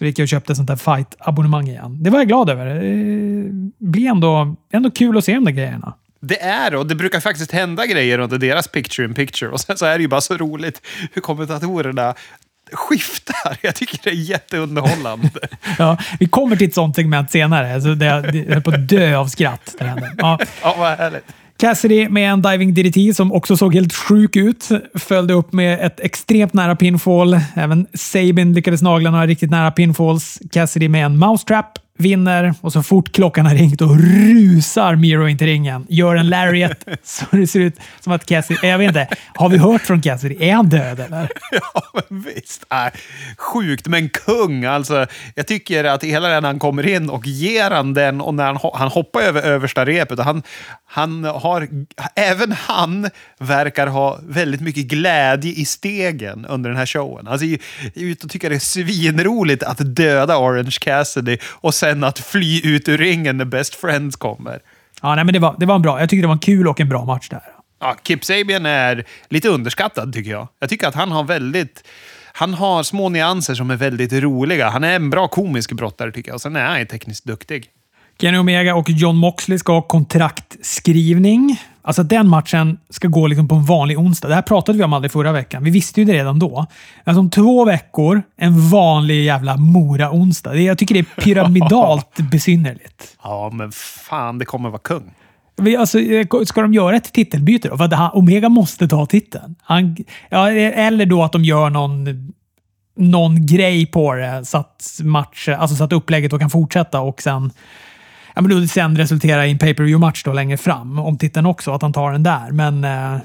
Så gick jag och köpte sånt där fight-abonnemang igen. Det var jag glad över. Det blir ändå, ändå kul att se de där grejerna. Det är och det brukar faktiskt hända grejer under deras picture in picture. Och sen så är det ju bara så roligt hur kommentatorerna skiftar. Jag tycker det är jätteunderhållande. Ja, vi kommer till ett sånt segment senare. Så det, det, jag höll på att dö av skratt. Det. Ja. ja, vad härligt. Cassidy med en diving DDT som också såg helt sjuk ut. Följde upp med ett extremt nära pinfall. Även Sabin lyckades nagla några riktigt nära pinfalls. Cassidy med en mousetrap. Vinner och så fort klockan har ringt och rusar Miro in till ringen. Gör en lariat så det ser ut som att Cassidy... Jag vet inte. Har vi hört från Cassidy? Är han död eller? Ja, men visst. Äh, sjukt, men kung. Alltså, jag tycker att hela den han kommer in och ger han den och när han, han hoppar över översta repet. Och han, han har, även han verkar ha väldigt mycket glädje i stegen under den här showen. Alltså, jag är ute och tycker det är svinroligt att döda Orange Cassidy och sen att fly ut ur ringen när Best Friends kommer. Ja, nej, men det var, det var en bra. Jag tycker det var en kul och en bra match där. Ja, Kip Sabian är lite underskattad tycker jag. Jag tycker att han har väldigt... han har små nyanser som är väldigt roliga. Han är en bra komisk brottare tycker jag. Och sen är han tekniskt duktig. Kenny Omega och John Moxley ska ha kontraktskrivning. Alltså den matchen ska gå liksom på en vanlig onsdag. Det här pratade vi om aldrig förra veckan. Vi visste ju det redan då. Alltså om två veckor, en vanlig jävla Mora-onsdag. Jag tycker det är pyramidalt besynnerligt. Ja, men fan, det kommer vara kung. Alltså, ska de göra ett titelbyte då? För att han, Omega måste ta titeln. Han, ja, eller då att de gör någon, någon grej på det så att, match, alltså så att upplägget då kan fortsätta och sen, ja, men det sen resultera i en pay per view match då längre fram om titeln också, att han tar den där. Men, eh,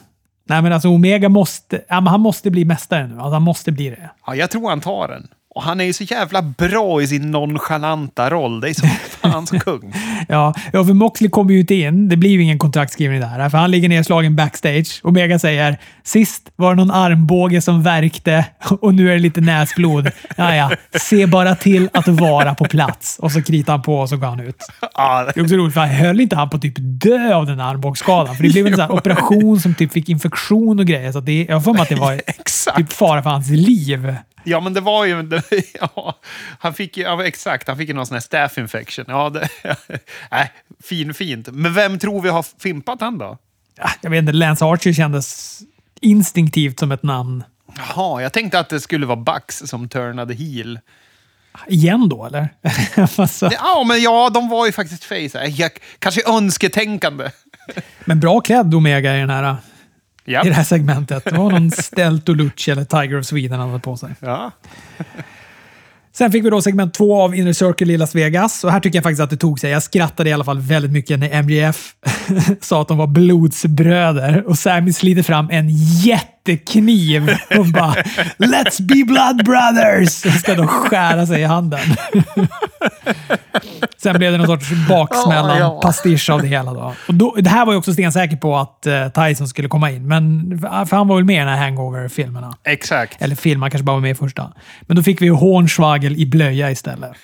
nej, men alltså Omega måste, ja, men han måste bli mästare nu. Alltså, han måste bli det. Ja, jag tror han tar den. Och han är ju så jävla bra i sin nonchalanta roll. Det är fan så kung. Ja, ja, för Moxley kommer ju inte in. Det blir ju ingen kontraktskrivning där. För han ligger nedslagen backstage. Omega säger “Sist var det någon armbåge som värkte och nu är det lite näsblod. Ja, ja. Se bara till att vara på plats.” Och så kritar han på och så går han ut. Ja, Det är också roligt, för höll inte han på att typ dö av den armbågsskadan? För det blev en sån operation som typ fick infektion och grejer. Så det, jag har för mig att det var typ fara för hans liv. Ja, men det var ju... Det, ja, han fick ju... Ja, exakt. Han fick ju någon sån här staph infection. Ja, det, nej, fin, fint. Men vem tror vi har fimpat han då? Ja, Jag vet inte, Lance Archer kändes instinktivt som ett namn. Jaha, jag tänkte att det skulle vara Bucks som turnade heel. Igen då, eller? alltså, Ja, men ja, de var ju faktiskt face. Jag, kanske önsketänkande. men bra klädd Omega i, den här, Ja. i det här segmentet. Det var någon Stelto Lucci eller Tiger of Sweden han hade på sig. ja. Sen fick vi då segment två av Inner Circle i Las Vegas. Och här tycker jag faktiskt att det tog sig. Jag skrattade i alla fall väldigt mycket när MJF sa att de var blodsbröder och Sammy sliter fram en jättekniv och bara “Let's be blood brothers!” och ska då skära sig i handen. Sen blev det någon sorts baksmällan, Ja, ja. pastisch av det hela. Då. Och då, det här var jag också stensäker på att eh, Tyson skulle komma in, men för han var väl med i den här Hangover-filmerna. Exakt. Eller film, han kanske bara var med i första. Men då fick vi ju Hornswagel i blöja istället.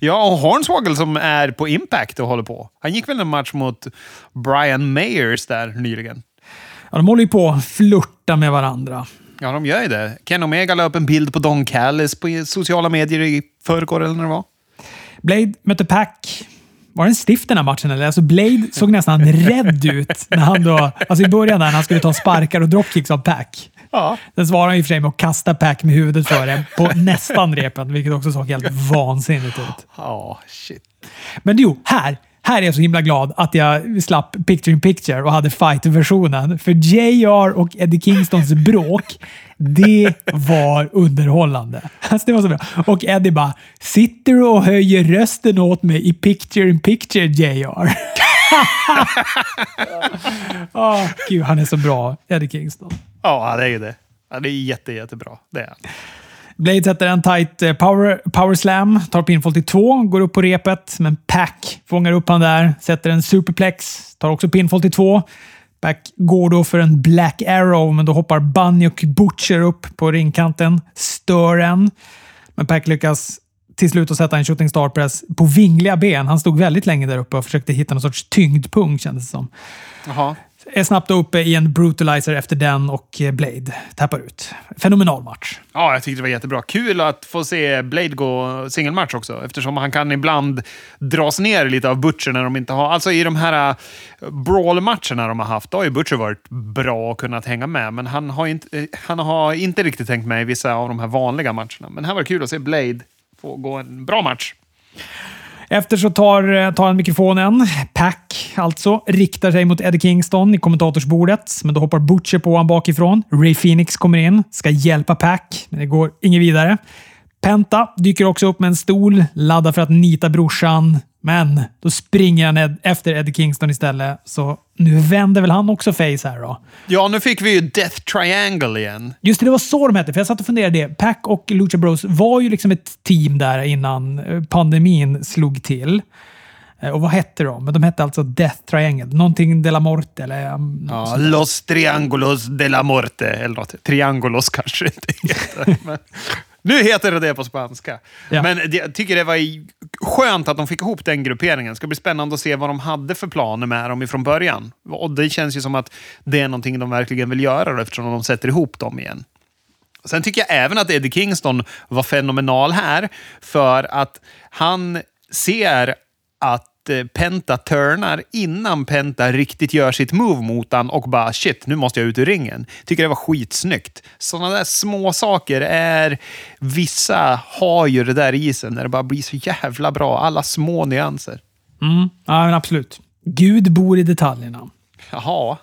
Ja, och Hornswoggle som är på Impact och håller på. Han gick väl en match mot Brian Mayers där nyligen. Ja, de håller ju på att flirta med varandra. Ja, de gör ju det. Ken Omega la upp en bild på Don Callis på sociala medier i förrgår eller när det var. Blade mötte Pack. Var det en stift den här matchen eller? Alltså Blade såg nästan rädd ut när han då... Alltså i början när han skulle ta sparkar och dropkicks av Pack. Ja. Sen svarade han i och för sig med att kasta Pack med huvudet före på nästan repen, vilket också såg helt vansinnigt ut. Ja, shit. Men jo, här, här är jag så himla glad att jag slapp picture in picture och hade fight-versionen. För JR och Eddie Kingstons bråk, det var underhållande. Alltså det var så bra. Och Eddie bara “Sitter du och höjer rösten åt mig i picture in picture JR?” oh, Gud, han är så bra, Eddie Kingston. Ja, det är ju det. Han är jätte, jättebra. Det är han. Blade sätter en tight eh, power, power slam, tar pinfall till två, går upp på repet, men Pack fångar upp han där, sätter en superplex, tar också pinfall till två. Pack går då för en Black Arrow, men då hoppar Bunny och Butcher upp på ringkanten, stör en. Men Pack lyckas till slut att sätta en shooting star press på vingliga ben. Han stod väldigt länge där uppe och försökte hitta någon sorts tyngdpunkt kändes det som. Jaha. Är snabbt uppe i en brutalizer efter den och eh, Blade tappar ut. Fenomenal match. Ja, jag tyckte det var jättebra. Kul att få se Blade gå singelmatch också, eftersom han kan ibland dras ner lite av Butcher när de inte har... Alltså i de här eh, brawl-matcherna de har haft, då har ju Butcher varit bra och kunnat hänga med, men han har inte, eh, han har inte riktigt tänkt med i vissa av de här vanliga matcherna. Men här var det kul att se Blade få gå en bra match. Efter så tar, eh, tar han mikrofonen, Pack alltså, riktar sig mot Eddie Kingston i kommentatorsbordet, men då hoppar Butcher på honom bakifrån. Ray Phoenix kommer in, ska hjälpa Pack, men det går inget vidare. Penta dyker också upp med en stol, laddar för att nita brorsan, men då springer han ed- efter Eddie Kingston istället, så nu vänder väl han också face här då. Ja, nu fick vi ju Death Triangle igen. Just det, det var så de hette. För jag satt och funderade det. Pack och Lucha Bros var ju liksom ett team där innan eh, pandemin slog till. Eh, Och vad hette de? Men de hette alltså Death Triangle. Någonting de la Morte eller... um, Ja, Los Triangulos de la Morte, eller något. Triangulos kanske inte heter. Men nu heter det det på spanska. Ja. Men jag tycker det var skönt att de fick ihop den grupperingen. Det ska bli spännande att se vad de hade för planer med dem ifrån början. Och det känns ju som att det är någonting de verkligen vill göra då, eftersom de sätter ihop dem igen. Sen tycker jag även att Eddie Kingston var fenomenal här, för att han ser att Penta turnar innan Penta riktigt gör sitt move mot han och bara shit, nu måste jag ut ur ringen. Tycker det var skitsnyggt. Sådana där små saker är... Vissa har ju det där i sig när det bara blir så jävla bra. Alla små nyanser. Mm. Ja, men absolut. Gud bor i detaljerna. Jaha.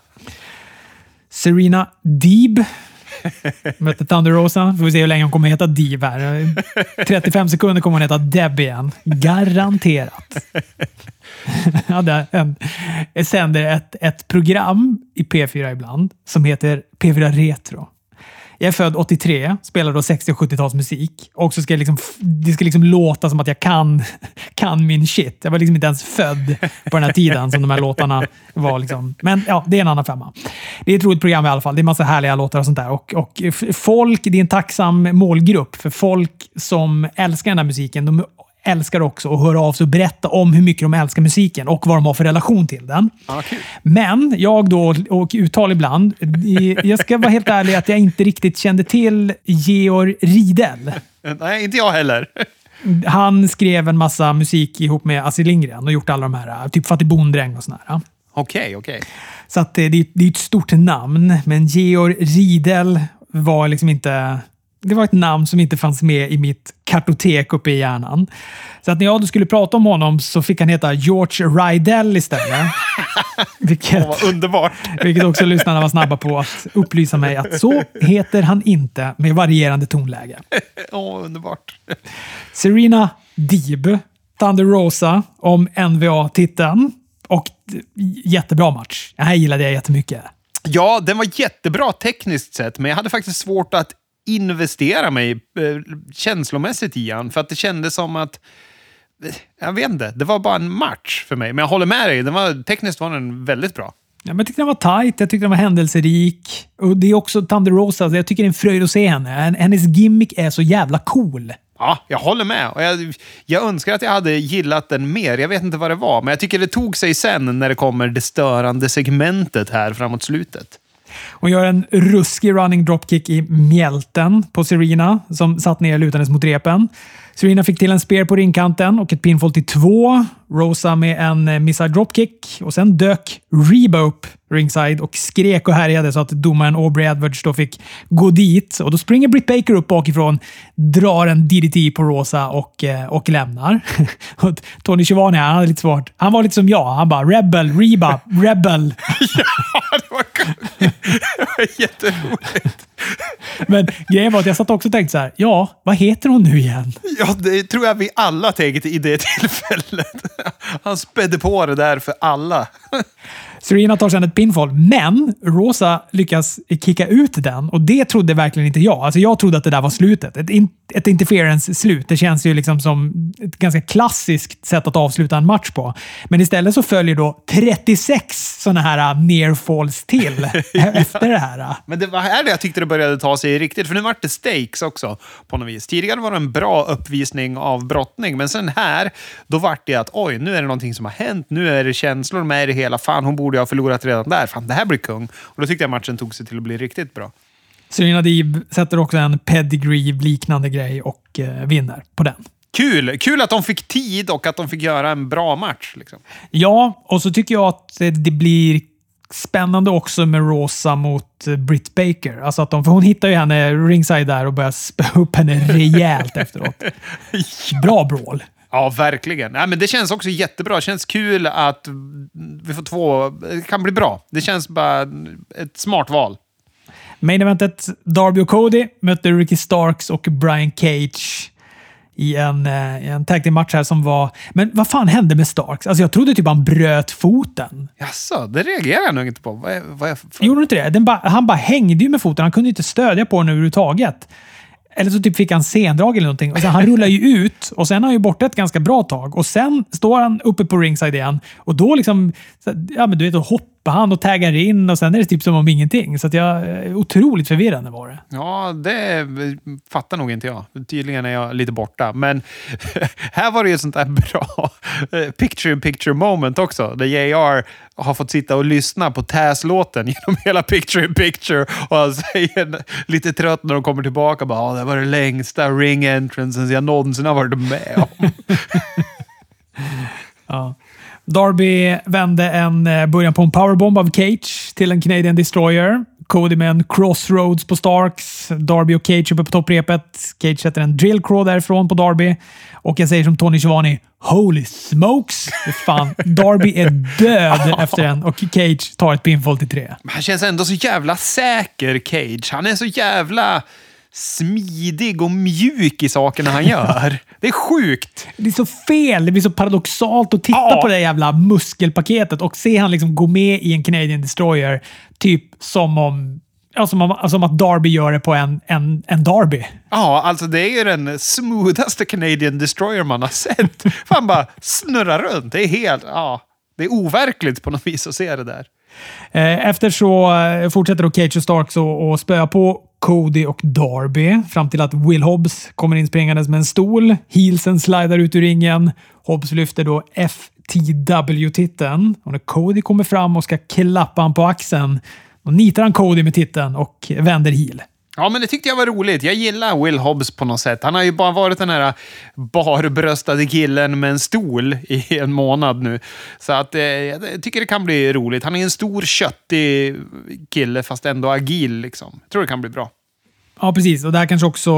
Serena Deeb mötte Thunder Rosa. Får vi se hur länge hon kommer heta DIV här. 35 sekunder kommer hon heta Deb igen. Garanterat. Jag hade en, sänder ett, ett program i P4 ibland som heter P4 Retro. Jag är född 83, spelar då 60 och 70-talsmusik och så ska jag liksom, det ska liksom låta som att jag kan, kan min shit. Jag var liksom inte ens född på den här tiden som de här låtarna var. Liksom. Men ja, det är en annan femma. Det är ett roligt program i alla fall. Det är massa härliga låtar och sånt där. Och, och folk, det är en tacksam målgrupp för folk som älskar den här musiken. De älskar också att höra av sig och berätta om hur mycket de älskar musiken och vad de har för relation till den. Kul. Men jag då, och uttal ibland, jag ska vara helt ärlig att jag inte riktigt kände till Georg Riedel. Nej, inte jag heller. Han skrev en massa musik ihop med Astrid Lindgren och gjort alla de här, typ Fattig bonddräng och sådär. Okej, okej. Så att det, det det är ett stort namn, men Georg Riedel var liksom inte... Det var ett namn som inte fanns med i mitt kartotek uppe i hjärnan. Så att när jag skulle prata om honom så fick han heta George Rydell istället. Vilket, Vad underbart. vilket också lyssnarna var snabba på att upplysa mig att så heter han inte med varierande tonläge. Åh, underbart. Serena Deeb, Thunder Rosa om NVA-titeln. Och jättebra match. Det här gillade jag jättemycket. Ja, den var jättebra tekniskt sett, men jag hade faktiskt svårt att investera mig eh, känslomässigt i han, för att det kändes som att eh, jag vet inte, det var bara en match för mig. Men jag håller med dig, den var, tekniskt var den väldigt bra. Ja, men jag tyckte den var tight, jag tyckte den var händelserik. Och det är också Thunder Rosa, jag tycker det är en fröjd att se henne. Hennes gimmick är så jävla cool. Ja, jag håller med. Och jag, jag önskar att jag hade gillat den mer. Jag vet inte vad det var, men jag tycker det tog sig sen när det kommer det störande segmentet här framåt slutet. Hon gör en ruskig running dropkick i mjälten på Serena som satt ner lutandes mot repen. Serena fick till en spear på ringkanten och ett pinfall till två. Rosa med en eh, missad dropkick och sen dök Reba upp ringside och skrek och härjade så att domaren Aubrey Edwards då fick gå dit. Och då springer Britt Baker upp bakifrån, drar en DDT på Rosa och, eh, och lämnar. och Tony Schiavone, han hade lite svårt. Han var lite som jag. Han bara “Rebel, Reba, Rebel”. Ja, det var. Det var jätteroligt. Men grejen var att jag satt också och tänkte så här, ja, vad heter hon nu igen? Ja, det tror jag vi alla tänkte i det tillfället. Han spädde på det där för alla. Serena tar sedan ett pinfall, men Rosa lyckas kicka ut den och det trodde verkligen inte jag. Alltså jag trodde att det där var slutet. Ett, in, ett interference-slut. Det känns ju liksom som ett ganska klassiskt sätt att avsluta en match på. Men istället så följer då 36 sådana här near falls till efter det här. Men det var här jag tyckte det började ta sig riktigt, för nu vart det stakes också på något vis. Tidigare var det en bra uppvisning av brottning, men sen här, då vart det att oj, nu är det någonting som har hänt. Nu är det känslor med i det hela. Fan, hon borde ha förlorat redan där. Fan, det här blir kung. Och då tyckte jag matchen tog sig till att bli riktigt bra. Serena Deeb sätter också en pedigree-liknande grej och eh, vinner på den. Kul! Kul att de fick tid och att de fick göra en bra match. Liksom. Ja, och så tycker jag att det- blir spännande också med Rosa mot eh, Britt Baker. Alltså att de, för hon hittar ju henne ringside där och börjar spöa upp henne rejält efteråt. Bra brawl. Ja, verkligen. Nej, men det känns också jättebra. Det känns kul att vi får två... Det kan bli bra. Det känns bara ett smart val. Main eventet Darby och Cody mötte Ricky Starks och Brian Cage i en, eh, i en tag match här som var... Men vad fan hände med Starks? Alltså jag trodde typ han bröt foten. Jaså, det reagerar jag nog inte på. Vad är, vad är för... Gjorde du inte det? Ba, han bara hängde ju med foten. Han kunde inte stödja på den överhuvudtaget. Eller så typ fick han sendrag eller någonting. Och sen, han rullar ju ut och sen är han ju borta ett ganska bra tag. Och sen står han uppe på ringside igen och då liksom... Ja, men du vet, då stoppar han och taggar in och sen är det typ som om ingenting. Så att jag, eh, otroligt förvirrande var det. Ja, det fattar nog inte jag. Tydligen är jag lite borta. Men här var det ju ett sånt där bra picture-in-picture moment också. Där JR har fått sitta och lyssna på Taz-låten genom hela picture-in-picture. Och han säger lite trött när de kommer tillbaka. Bara, det var det längsta ring entrancen jag någonsin har varit med om. ja. Darby vände en eh, början på en powerbomb av Cage till en Canadian Destroyer. Cody med en crossroads på Starks. Darby och Cage uppe på topprepet. Cage sätter en drill crawl därifrån på Darby. Och jag säger som Tony Schiavone, Holy smokes! Fan, Darby är död efter den och Cage tar ett pinfall till tre. Han känns ändå så jävla säker, Cage. Han är så jävla smidig och mjuk i sakerna han gör. Det är sjukt! Det är så fel. Det blir så paradoxalt att titta ja. på det jävla muskelpaketet och se han liksom gå med i en Canadian Destroyer. Typ som om Ja, som, om, som att Darby gör det på en, en, en Darby. Ja, alltså det är ju den smoothaste Canadian Destroyer man har sett. Fan bara snurrar runt. Det är helt... Ja, det är overkligt på något vis att se det där. Eh, efter så eh, fortsätter då Cage och Starks att spöa på Cody och Darby fram till att Will Hobbs kommer in springandes med en stol. Heelsen slidar ut ur ringen. Hobbs lyfter då FTW-titeln. Och när Cody kommer fram och ska klappa han på axeln, då nitar han Cody med titeln och vänder heel. Ja, men det tyckte jag var roligt. Jag gillar Will Hobbs på något sätt. Han har ju bara varit den här barbröstade killen med en stol i en månad nu. Så att, eh, jag tycker det kan bli roligt. Han är en stor, köttig kille, fast ändå agil. Liksom. Jag tror det kan bli bra. Ja, precis. Och det här kanske också,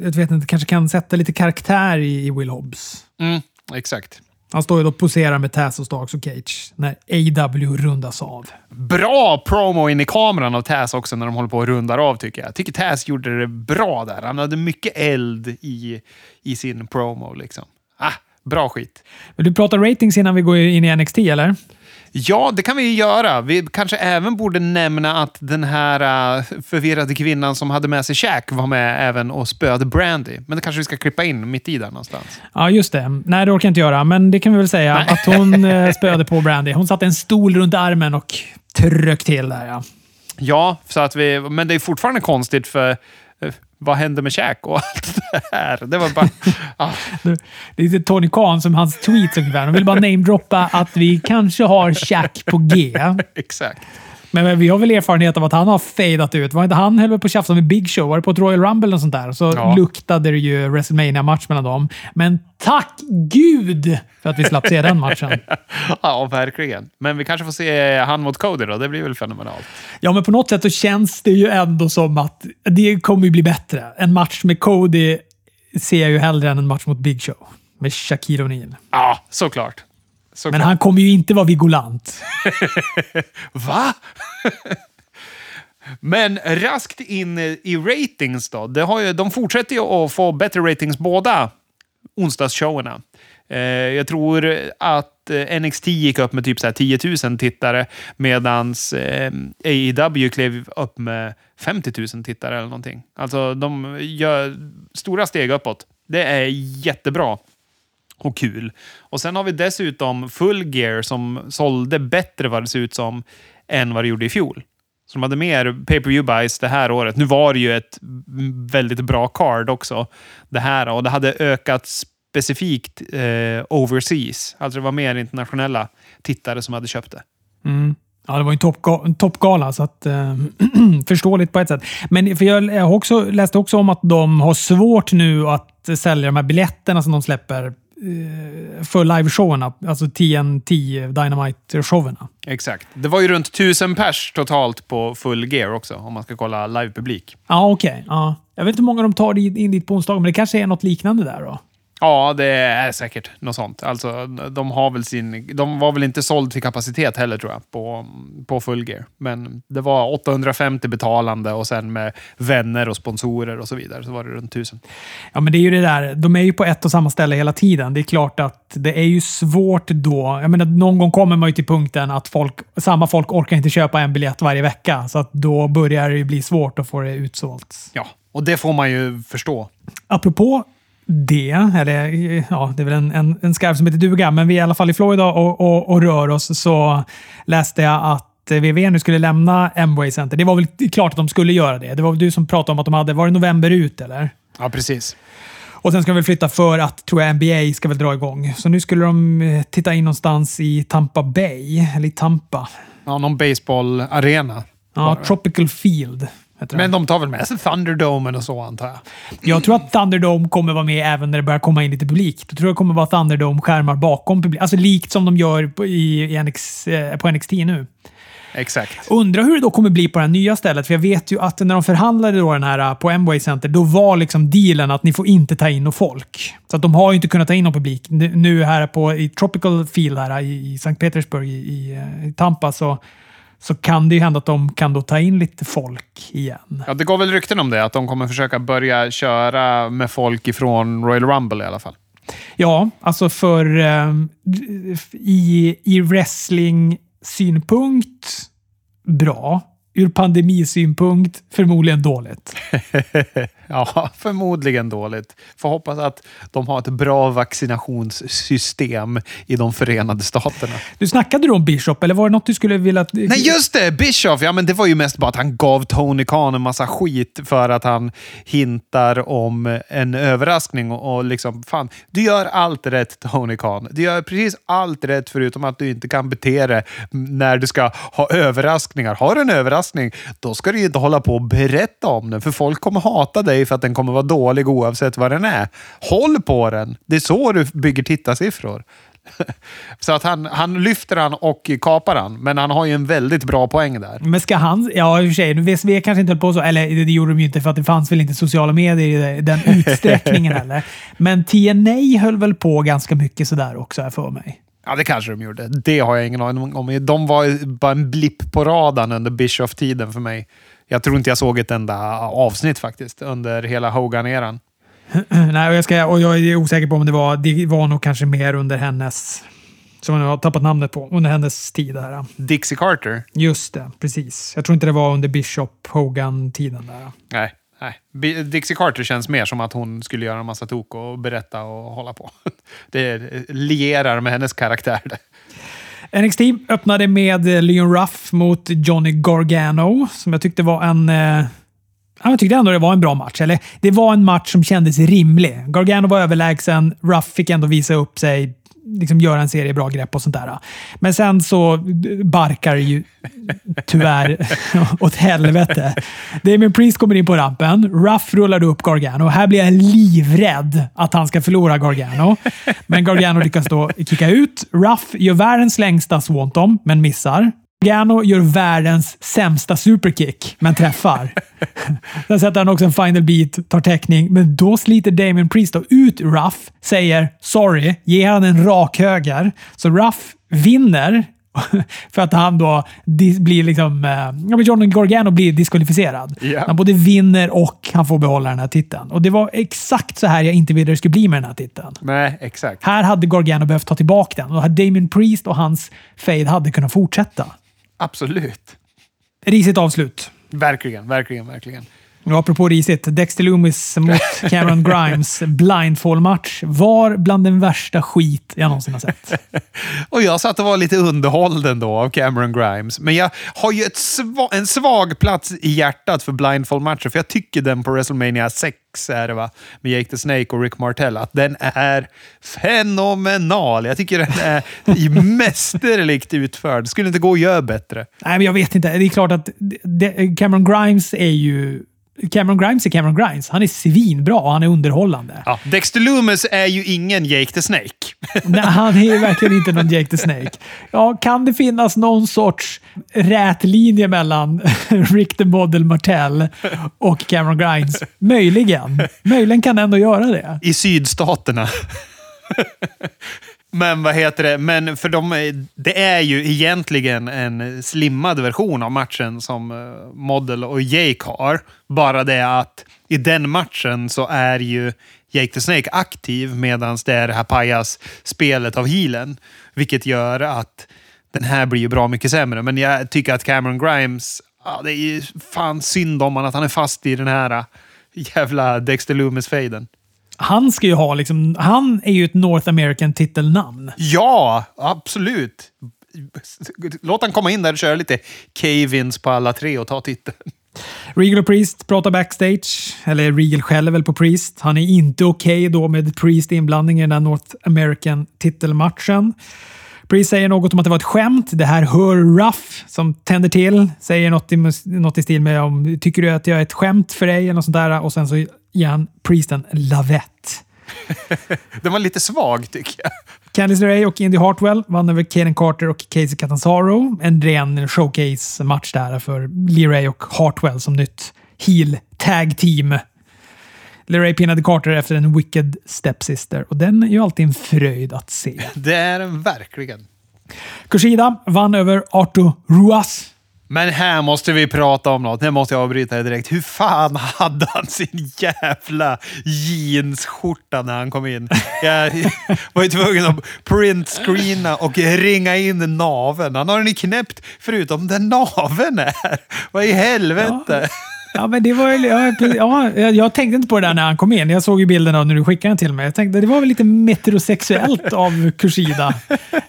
jag vet inte, kanske kan sätta lite karaktär i, i Will Hobbs. Mm, exakt. Han står ju och poserar med Taz och Starks och Cage när AW rundas av. Bra promo in i kameran av Taz också när de håller på och rundar av tycker jag. Jag tycker Taz gjorde det bra där. Han hade mycket eld i, i sin promo. Liksom. Ah, bra skit. Vill du prata ratings innan vi går in i NXT eller? Ja, det kan vi ju göra. Vi kanske även borde nämna att den här uh, förvirrade kvinnan som hade med sig Shaq var med även och spöade Brandy. Men det kanske vi ska klippa in mitt i där någonstans. Ja, just det. Nej, det orkar jag inte göra, men det kan vi väl säga Nej. att hon uh, spöade på Brandy. Hon satte en stol runt armen och tryckte till där, ja. Ja, så att vi, men det är fortfarande konstigt för vad hände med käk och allt det här? Det var bara... ah. Det är lite Tony Khan som hans tweets ungefär. De vill bara namedroppa att vi kanske har käk på G. Exakt. Men, men, vi har väl erfarenhet av att han har fadat ut. Var inte han höll på att tjafsa med Big Show? Var det på ett Royal Rumble och sånt där? Så ja. luktade det ju wrestlemania match mellan dem. Men tack gud för att vi slapp se den matchen. ja, verkligen. Men vi kanske får se han mot Cody då. Det blir väl fenomenalt. Ja, men på något sätt så känns det ju ändå som att det kommer ju bli bättre. En match med Cody ser jag ju hellre än en match mot Big Show. Med Shaquille O'Neal. Ja, såklart. Såklart. Men han kommer ju inte vara vigolant. Va? Men raskt in i ratings då. Det har ju, de fortsätter ju att få bättre ratings båda onsdagsshowerna. Eh, jag tror att eh, NXT gick upp med typ så 10 000 tittare medan eh, AEW klev upp med 50 000 tittare eller någonting. Alltså de gör stora steg uppåt. Det är jättebra och kul. Och sen har vi dessutom Full Gear som sålde bättre vad det ser ut som än vad det gjorde i fjol. Så de hade mer pay per view buys det här året. Nu var det ju ett väldigt bra card också. Det här och det hade ökat specifikt eh, overseas. Alltså det var mer internationella tittare som hade köpt det. Mm. Ja, det var en toppgala, så att, eh, förståeligt på ett sätt. Men för jag, jag också, läste också om att de har svårt nu att sälja de här biljetterna som de släpper för liveshowerna, alltså TNT Dynamite-showerna. Exakt. Det var ju runt tusen pers totalt på full gear också, om man ska kolla livepublik. Ja, okej. Okay. Ja. Jag vet inte hur många de tar in dit på onsdagen, men det kanske är något liknande där då? Ja, det är säkert något sånt. Alltså, de, har väl sin, de var väl inte såld till kapacitet heller tror jag, på, på full gear. Men det var 850 betalande och sen med vänner och sponsorer och så vidare så var det runt 1000. Ja, men det är ju det där. De är ju på ett och samma ställe hela tiden. Det är klart att det är ju svårt då. Jag menar, någon gång kommer man ju till punkten att folk, samma folk orkar inte köpa en biljett varje vecka. Så att då börjar det bli svårt att få det utsålt. Ja, och det får man ju förstå. Apropå det, eller ja, det är väl en, en, en skarv som heter duga, men vi är i alla fall i Florida och, och, och rör oss, så läste jag att WWE nu skulle lämna Amway Center. Det var väl klart att de skulle göra det. Det var väl du som pratade om att de hade, var det november ut eller? Ja, precis. Och sen ska de väl flytta för att, tror jag, NBA ska väl dra igång. Så nu skulle de eh, titta in någonstans i Tampa Bay, eller i Tampa. Ja, någon baseballarena. Ja, Tropical Field. Men de tar väl med sig Thunderdomen och så antar jag. Jag tror att Thunderdome kommer vara med även när det börjar komma in lite publik. Då tror jag det kommer vara Thunderdome-skärmar bakom publik. Alltså likt som de gör på, i, i NX, eh, på NXT nu. Exakt. Undrar hur det då kommer bli på det här nya stället. För jag vet ju att när de förhandlade då den här uh, på Amway Center, då var liksom dealen att ni får inte ta in någon folk. Så att de har ju inte kunnat ta in någon publik. Nu, här på i Tropical Field här i, i Sankt Petersburg i, i Tampa så, så kan det ju hända att de kan då ta in lite folk igen. Ja, det går väl rykten om det, att de kommer försöka börja köra med folk ifrån Royal Rumble i alla fall. Ja, alltså för um, i, i wrestling-synpunkt bra. Ur pandemisynpunkt förmodligen dåligt. ja, förmodligen dåligt. Får hoppas att de har ett bra vaccinationssystem i de förenade staterna. Du snackade du om Bishop, eller var det något du skulle vilja... Nej, just det! Bischoff! Ja, men det var ju mest bara att han gav Tony Khan en massa skit för att han hintar om en överraskning och, och liksom, fan, du gör allt rätt Tony Khan. Du gör precis allt rätt förutom att du inte kan bete dig när du ska ha överraskningar. Har du en överraskning, då ska du ju inte hålla på och berätta om den, för folk kommer hata dig för att den kommer vara dålig oavsett vad den är. Håll på den! Det är så du bygger tittarsiffror. Så att han, han lyfter han och kapar han, men han har ju en väldigt bra poäng där. Men ska han... Ja, i och för sig. VSV kanske inte höll på så. Eller det gjorde de ju inte för att det fanns väl inte sociala medier i den utsträckningen heller. Men TNA höll väl på ganska mycket sådär också, här för mig. Ja, det kanske de gjorde. Det har jag ingen aning om. De var bara en blipp på radarn under Bischoff-tiden för mig. Jag tror inte jag såg ett enda avsnitt faktiskt under hela Hogan-eran. Nej, och jag, ska, och jag är osäker på om det var... Det var nog kanske mer under hennes... Som jag har tappat namnet på. Under hennes tid där. Dixie Carter? Just det, precis. Jag tror inte det var under Bishop-Hogan-tiden där. Nej. Nej. Dixie Carter känns mer som att hon skulle göra en massa tok och berätta och hålla på. Det lierar med hennes karaktär. NXT öppnade med eh, Leon Ruff mot Johnny Gargano, som jag tyckte var en... Eh, jag tyckte ändå det var en bra match. Eller, det var en match som kändes rimlig. Gargano var överlägsen. Ruff fick ändå visa upp sig, liksom göra en serie bra grepp och sånt där. Men sen så barkar det ju tyvärr åt helvete. Damien Priest kommer in på rampen. Ruff rullar upp Gargano. Här blir jag livrädd att han ska förlora Gargano. Men Gargano lyckas då kicka ut. Ruff gör världens längsta swanton, men missar. Gargano gör världens sämsta superkick, men träffar. Sen sätter han också en final beat, tar täckning, men då sliter Damien Priest ut Ruff, säger “sorry”, ger han en rak höger. Så Ruff vinner för att han då blir liksom... Ja, men Johnny Gargano blir diskvalificerad. Yeah. Han både vinner och han får behålla den här titeln. Och det var exakt så här jag inte ville det skulle bli med den här titeln. Nej, exakt. Här hade Gargano behövt ta tillbaka den och Damien Priest och hans fade hade kunnat fortsätta. Absolut. Risigt avslut. Verkligen, verkligen, verkligen. Och apropå risigt, Dexter Loomis mot Cameron Grimes blindfall-match var bland den värsta skit jag någonsin har sett. och jag satt och var lite underhållen då av Cameron Grimes. Men jag har ju ett sva en svag plats i hjärtat för blindfall-matcher, för jag tycker den på WrestleMania 6 är det va? Med Jake the Snake och Rick Martel, att den är fenomenal. Jag tycker den är mästerligt utförd. Skulle inte gå att göra bättre. Nej, men jag vet inte. Det är klart att Cameron Grimes är ju Cameron Grimes är Cameron Grimes. Han är svinbra och han är underhållande. Ja, Dexter Loomis är ju ingen Jake the Snake. Nej, han är verkligen inte någon Jake the Snake. Ja, kan det finnas någon sorts rät linje mellan Rick the Model Martell och Cameron Grimes? Möjligen. Möjligen kan det ändå göra det. I sydstaterna. Men vad heter det? Men för de, det är ju egentligen en slimmad version av matchen som eh, Model och Jake har. Bara det att i den matchen så är ju Jake the Snake aktiv medan det är det här pajas-spelet av healen. Vilket gör att den här blir ju bra mycket sämre. Men jag tycker att Cameron Grimes, ja, det är ju fan synd om honom att han är fast i den här eh, jävla Dexter Loomis-fejden. Han ska ju ha liksom, han är ju ett North American titelnamn. Ja, absolut. Låt han komma in där och köra lite cave-ins på alla tre och ta titeln. Regal och Priest pratar backstage. Eller Regal skäller väl på Priest. Han är inte okej okay då med Priest inblandning i den här North American titelmatchen. Priest säger något om att det var ett skämt. Det här hör Ruff som tänder till. Säger något i, något i stil med om “Tycker du att jag är ett skämt för dig?” eller något sånt där. Och sen så ger han Priest en lavett. Den var lite svag tycker jag. Candice LeRae och Indy Hartwell vann över Kaden Carter och Casey Catanzaro. En ren showcase-match där för LeRae och Hartwell som nytt heel tag team. LeRae pinnade Carter efter en Wicked Stepsister och den är ju alltid en fröjd att se. Det är den verkligen. Kushida vann över Arto Ruas men här måste vi prata om något. Nu måste jag avbryta dig direkt. Hur fan hade han sin jävla jeansskjorta när han kom in? Jag var ju tvungen att printscreena och ringa in naven. Han har den ju knäppt förutom där naven är. Vad i helvete? Ja. Ja, men det var ja, ja, jag tänkte inte på det där när han kom in. Jag såg ju bilderna när du skickade den till mig. Jag tänkte det var väl lite metrosexuellt av Kushida.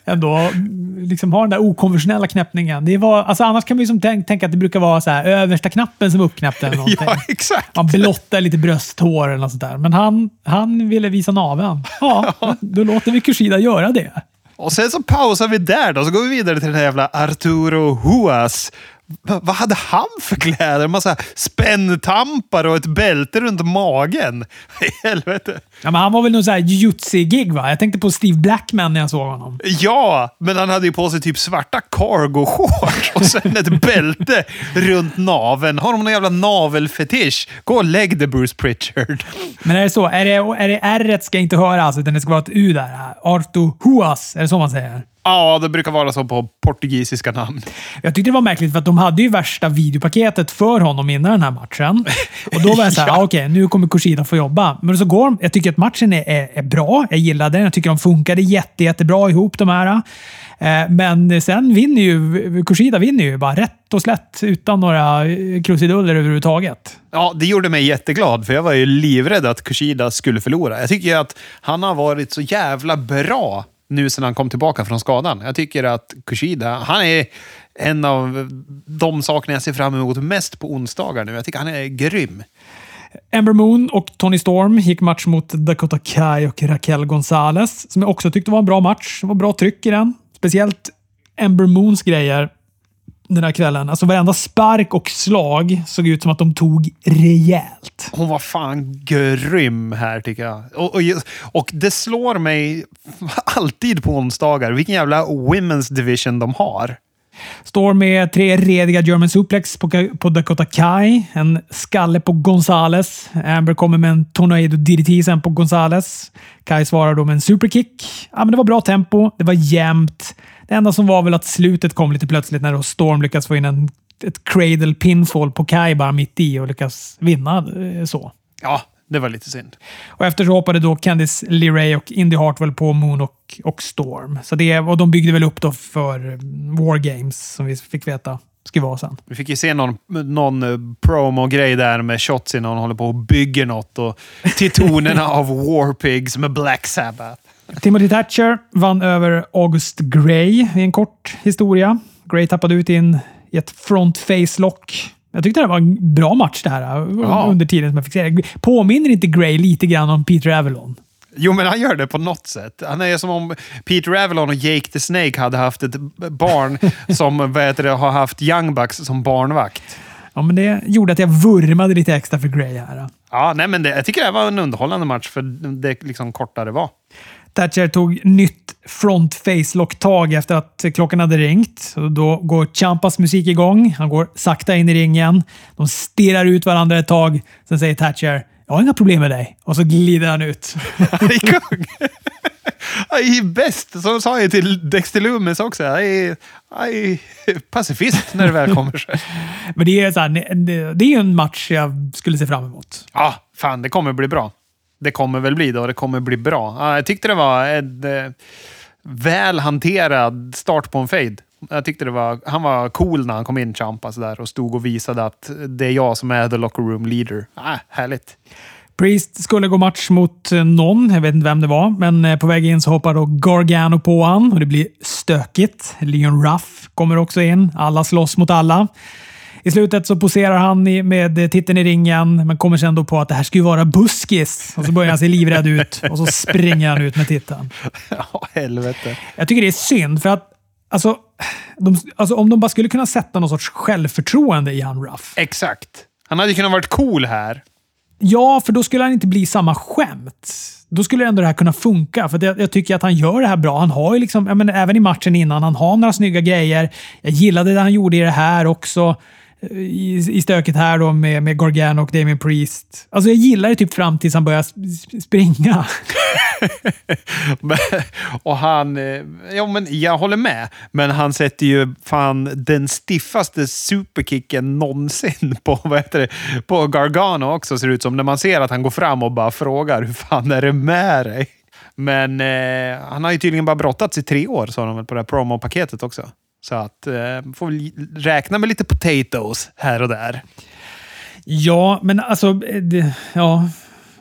Ändå. Liksom ha den där okonventionella knäppningen. Det var, alltså annars kan man ju som tänk, tänka att det brukar vara så här, översta knappen som uppknäppt eller någonting. Ja, exakt. Man blottar lite brösthår eller något sånt där. Men han, han ville visa naveln. Ja, då låter vi Kushida göra det. Och sen så pausar vi där då, så går vi vidare till den här jävla Arturo Huas vad hade han för kläder? En massa spänntampar och ett bälte runt magen. Helvete. Ja, men han var väl någon sån här jujutsu-gig va? Jag tänkte på Steve Blackman när jag såg honom. Ja, men han hade ju på sig typ svarta cargo-shorts och sen ett bälte runt naven. Har de någon jävla navelfetisch? Gå och lägg dig Bruce Pritchard. Men är det så? Är det, är det R ska inte höras, utan det ska vara ett U där? Arto Huas, är det så man säger? Ja, det brukar vara så på portugisiska namn. Jag tyckte det var märkligt för att de hade ju värsta videopaketet för honom innan den här matchen. Och då var jag såhär, ja. ah, okej, okay, nu kommer Kushida få jobba. Men så går Jag tycker att matchen är, är, är bra. Jag gillade den. Jag tycker de funkade jätte, jättebra ihop de här. Eh, men sen vinner ju Kushida vinner ju bara rätt och slätt utan några krusiduller överhuvudtaget. Ja, det gjorde mig jätteglad, för jag var ju livrädd att Kushida skulle förlora. Jag tycker att han har varit så jävla bra nu sedan han kom tillbaka från skadan. Jag tycker att Kushida, han är en av de sakerna jag ser fram emot mest på onsdagar nu. Jag tycker han är grym. Ember Moon och Tony Storm gick match mot Dakota Kai och Raquel Gonzalez, som jag också tyckte var en bra match. Det var bra tryck i den. Speciellt Ember Moons grejer den här kvällen. Alltså varenda spark och slag såg ut som att de tog rejält. Hon var fan grym här tycker jag. Och, och, och det slår mig alltid på onsdagar vilken jävla women's division de har. Står med tre rediga German suplex på, på Dakota Kai. En skalle på Gonzales. Amber kommer med en Tornado DDT sen på Gonzales. Kai svarar då med en superkick. Ja, men det var bra tempo. Det var jämnt. Det enda som var väl att slutet kom lite plötsligt när då Storm lyckas få in en, ett cradle pinfall på Kai bara mitt i och lyckas vinna eh, så. Ja, det var lite synd. Och efter så hoppade då Candice LeRae och Indy Hartwell på Moon och, och Storm. Så det, och de byggde väl upp då för War Games, som vi fick veta skulle vara sen. Vi fick ju se någon, någon eh, promo-grej där med shots innan hon håller på och bygger något och till tonerna av War Pigs med Black Sabbath. Timothy Thatcher vann över August Gray i en kort historia. Gray tappade ut in i ett front face lock. Jag tyckte det var en bra match det här ja. under tiden som jag fick se det. Påminner inte Gray lite grann om Peter Avalon? Jo, men han gör det på något sätt. Han är som om Peter Avalon och Jake the Snake hade haft ett barn som vad det, har haft Young Bucks som barnvakt. Ja, men det gjorde att jag vurmade lite extra för Gray här. Ja, nej, men det, jag tycker det var en underhållande match för det liksom kortare var. Thatcher tog nytt front face lock-tag efter att klockan hade ringt. Då går Champas musik igång. Han går sakta in i ringen. De stirrar ut varandra ett tag. Sen säger Thatcher “Jag har inga problem med dig” och så glider han ut. Han är kung! Han är bäst! Så sa jag till Dexter Loomis också. Han är, är pacifist när det väl kommer sig. Men det är, så här, det är en match jag skulle se fram emot. Ja, fan det kommer bli bra det kommer väl bli då. Det kommer bli bra. Jag tyckte det var en eh, väl hanterad start på en fade. Jag tyckte det var, han var cool när han kom in, Champa, sådär och stod och visade att det är jag som är the locker room leader. Ah, härligt. Priest skulle gå match mot eh, någon, jag vet inte vem det var, men eh, på väg in så hoppar då Gargano på han och det blir stökigt. Leon Ruff kommer också in. Alla slåss mot alla. I slutet så poserar han med titeln i ringen, men kommer sen då på att det här ska ju vara buskis. Och så börjar han se livrädd ut och så springer han ut med titeln. Ja, helvete. Jag tycker det är synd, för att alltså, de, alltså, om de bara skulle kunna sätta någon sorts självförtroende i han Ruff. Exakt. Han hade kunnat varit cool här. Ja, för då skulle han inte bli samma skämt. Då skulle ändå det här kunna funka. För jag, jag tycker att han gör det här bra. Han har ju liksom, jag menar, även i matchen innan, han har några snygga grejer. Jag gillade det han gjorde i det här också i, i stöket här då med, med Gargano och Damien Priest. Alltså jag gillar det typ fram tills han börjar springa. och han... Eh, ja, men jag håller med. Men han sätter ju fan den stiffaste superkicken någonsin på, vad heter det, på Gargano också, ser det ut som. När man ser att han går fram och bara frågar hur fan är det med dig? Men eh, han har ju tydligen bara brottats i tre år, sa de väl på det här promopaketet också. Så att eh, får vi räkna med lite potatoes här och där. Ja, men alltså... Det, ja.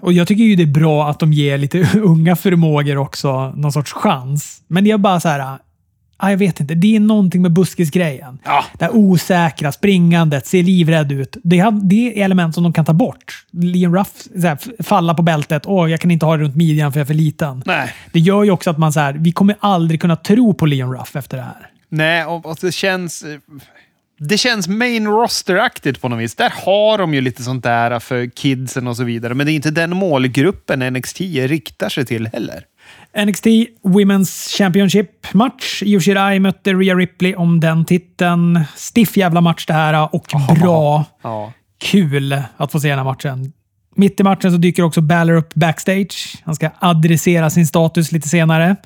Och jag tycker ju det är bra att de ger lite unga förmågor också någon sorts chans. Men är bara så här... Ah, jag vet inte. Det är någonting med buskisgrejen. Ja. Det här osäkra, springandet, ser livrädd ut. Det, har, det är element som de kan ta bort. Liam Ruff, här, falla på bältet. Åh, jag kan inte ha det runt midjan för jag är för liten. Nej. Det gör ju också att man så här, vi kommer aldrig kunna tro på Liam Ruff efter det här. Nej, och, och det känns... Det känns main roster-aktigt på något vis. Där har de ju lite sånt där för kidsen och så vidare. Men det är inte den målgruppen NXT riktar sig till heller. NXT Women's Championship-match. Io Shirai mötte Rhea Ripley om den titeln. Stiff jävla match det här och bra. Ja. Kul att få se den här matchen. Mitt i matchen så dyker också Balor upp backstage. Han ska adressera sin status lite senare.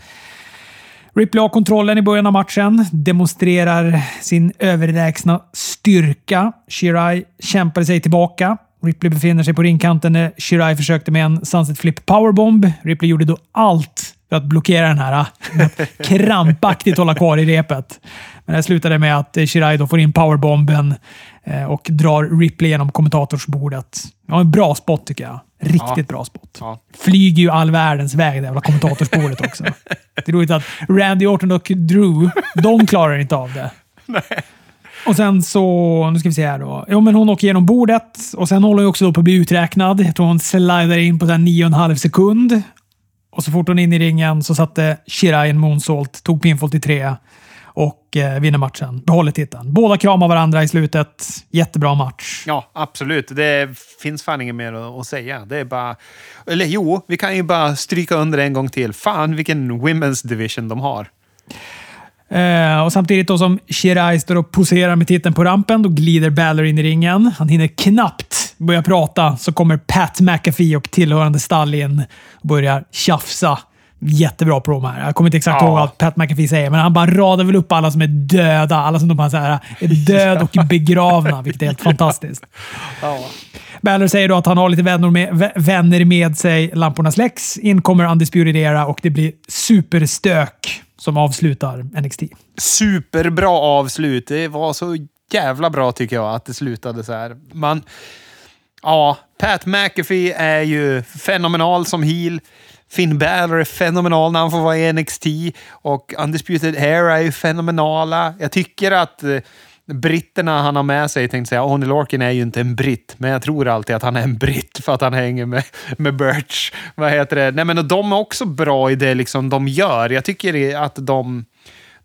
Ripley har kontrollen i början av matchen, demonstrerar sin överlägsna styrka. Shirai kämpade sig tillbaka. Ripley befinner sig på ringkanten när Shirai försökte med en Sunset Flip Powerbomb. Ripley gjorde då allt för att blockera den här. Ah, krampaktigt hålla kvar i repet. Men det slutade med att Shirai då får in powerbomben eh, och drar Ripley genom kommentatorsbordet. Ja, en bra spot tycker jag. Riktigt ja. bra spot. Ja. Flyger ju all världens väg, det jävla kommentatorsbordet också. det är roligt att Randy Orton och Drew, de klarar inte av det. Nej. Och sen så, nu ska vi se här då. Jo, men hon åker genom bordet och sen håller hon också på att bli uträknad. Jag tror hon slidar in på 9,5 sekund. Och så fort hon in i ringen så satte Shirai en moonsault, tog pinfall till tre och eh, vinner matchen. Behåller titeln. Båda kramar varandra i slutet. Jättebra match. Ja, absolut. Det finns fan inget mer att, säga. Det är bara... Eller jo, vi kan ju bara stryka under en gång till. Fan vilken Women's Division de har. Eh, och samtidigt då som Shirai står och poserar med titeln på rampen, då glider Balor in i ringen. Han hinner knappt börja prata så kommer Pat McAfee och tillhörande stall in och börjar tjafsa. Jättebra promo här. Jag kommer inte exakt ja. ihåg vad Pat McAfee säger, men han bara radar väl upp alla som är döda. Alla som de bara så här, är död och begravna, vilket är helt fantastiskt. Ja. Balor säger då att han har lite vänner med, vänner med sig. Lamporna släcks. In kommer Undisputed Era och det blir superstök som avslutar NXT. Superbra avslut. Det var så jävla bra tycker jag att det slutade så här. Man, ja, Pat McAfee är ju fenomenal som heel. Finn Balor är fenomenal när han får vara i NXT och Undisputed Era är ju fenomenala. Jag tycker att eh, britterna han har med sig, tänkte säga, Oney Lorkin är ju inte en britt, men jag tror alltid att han är en britt för att han hänger med, med Birch. Vad heter det? Nej, men de är också bra i det liksom de gör. Jag tycker att de...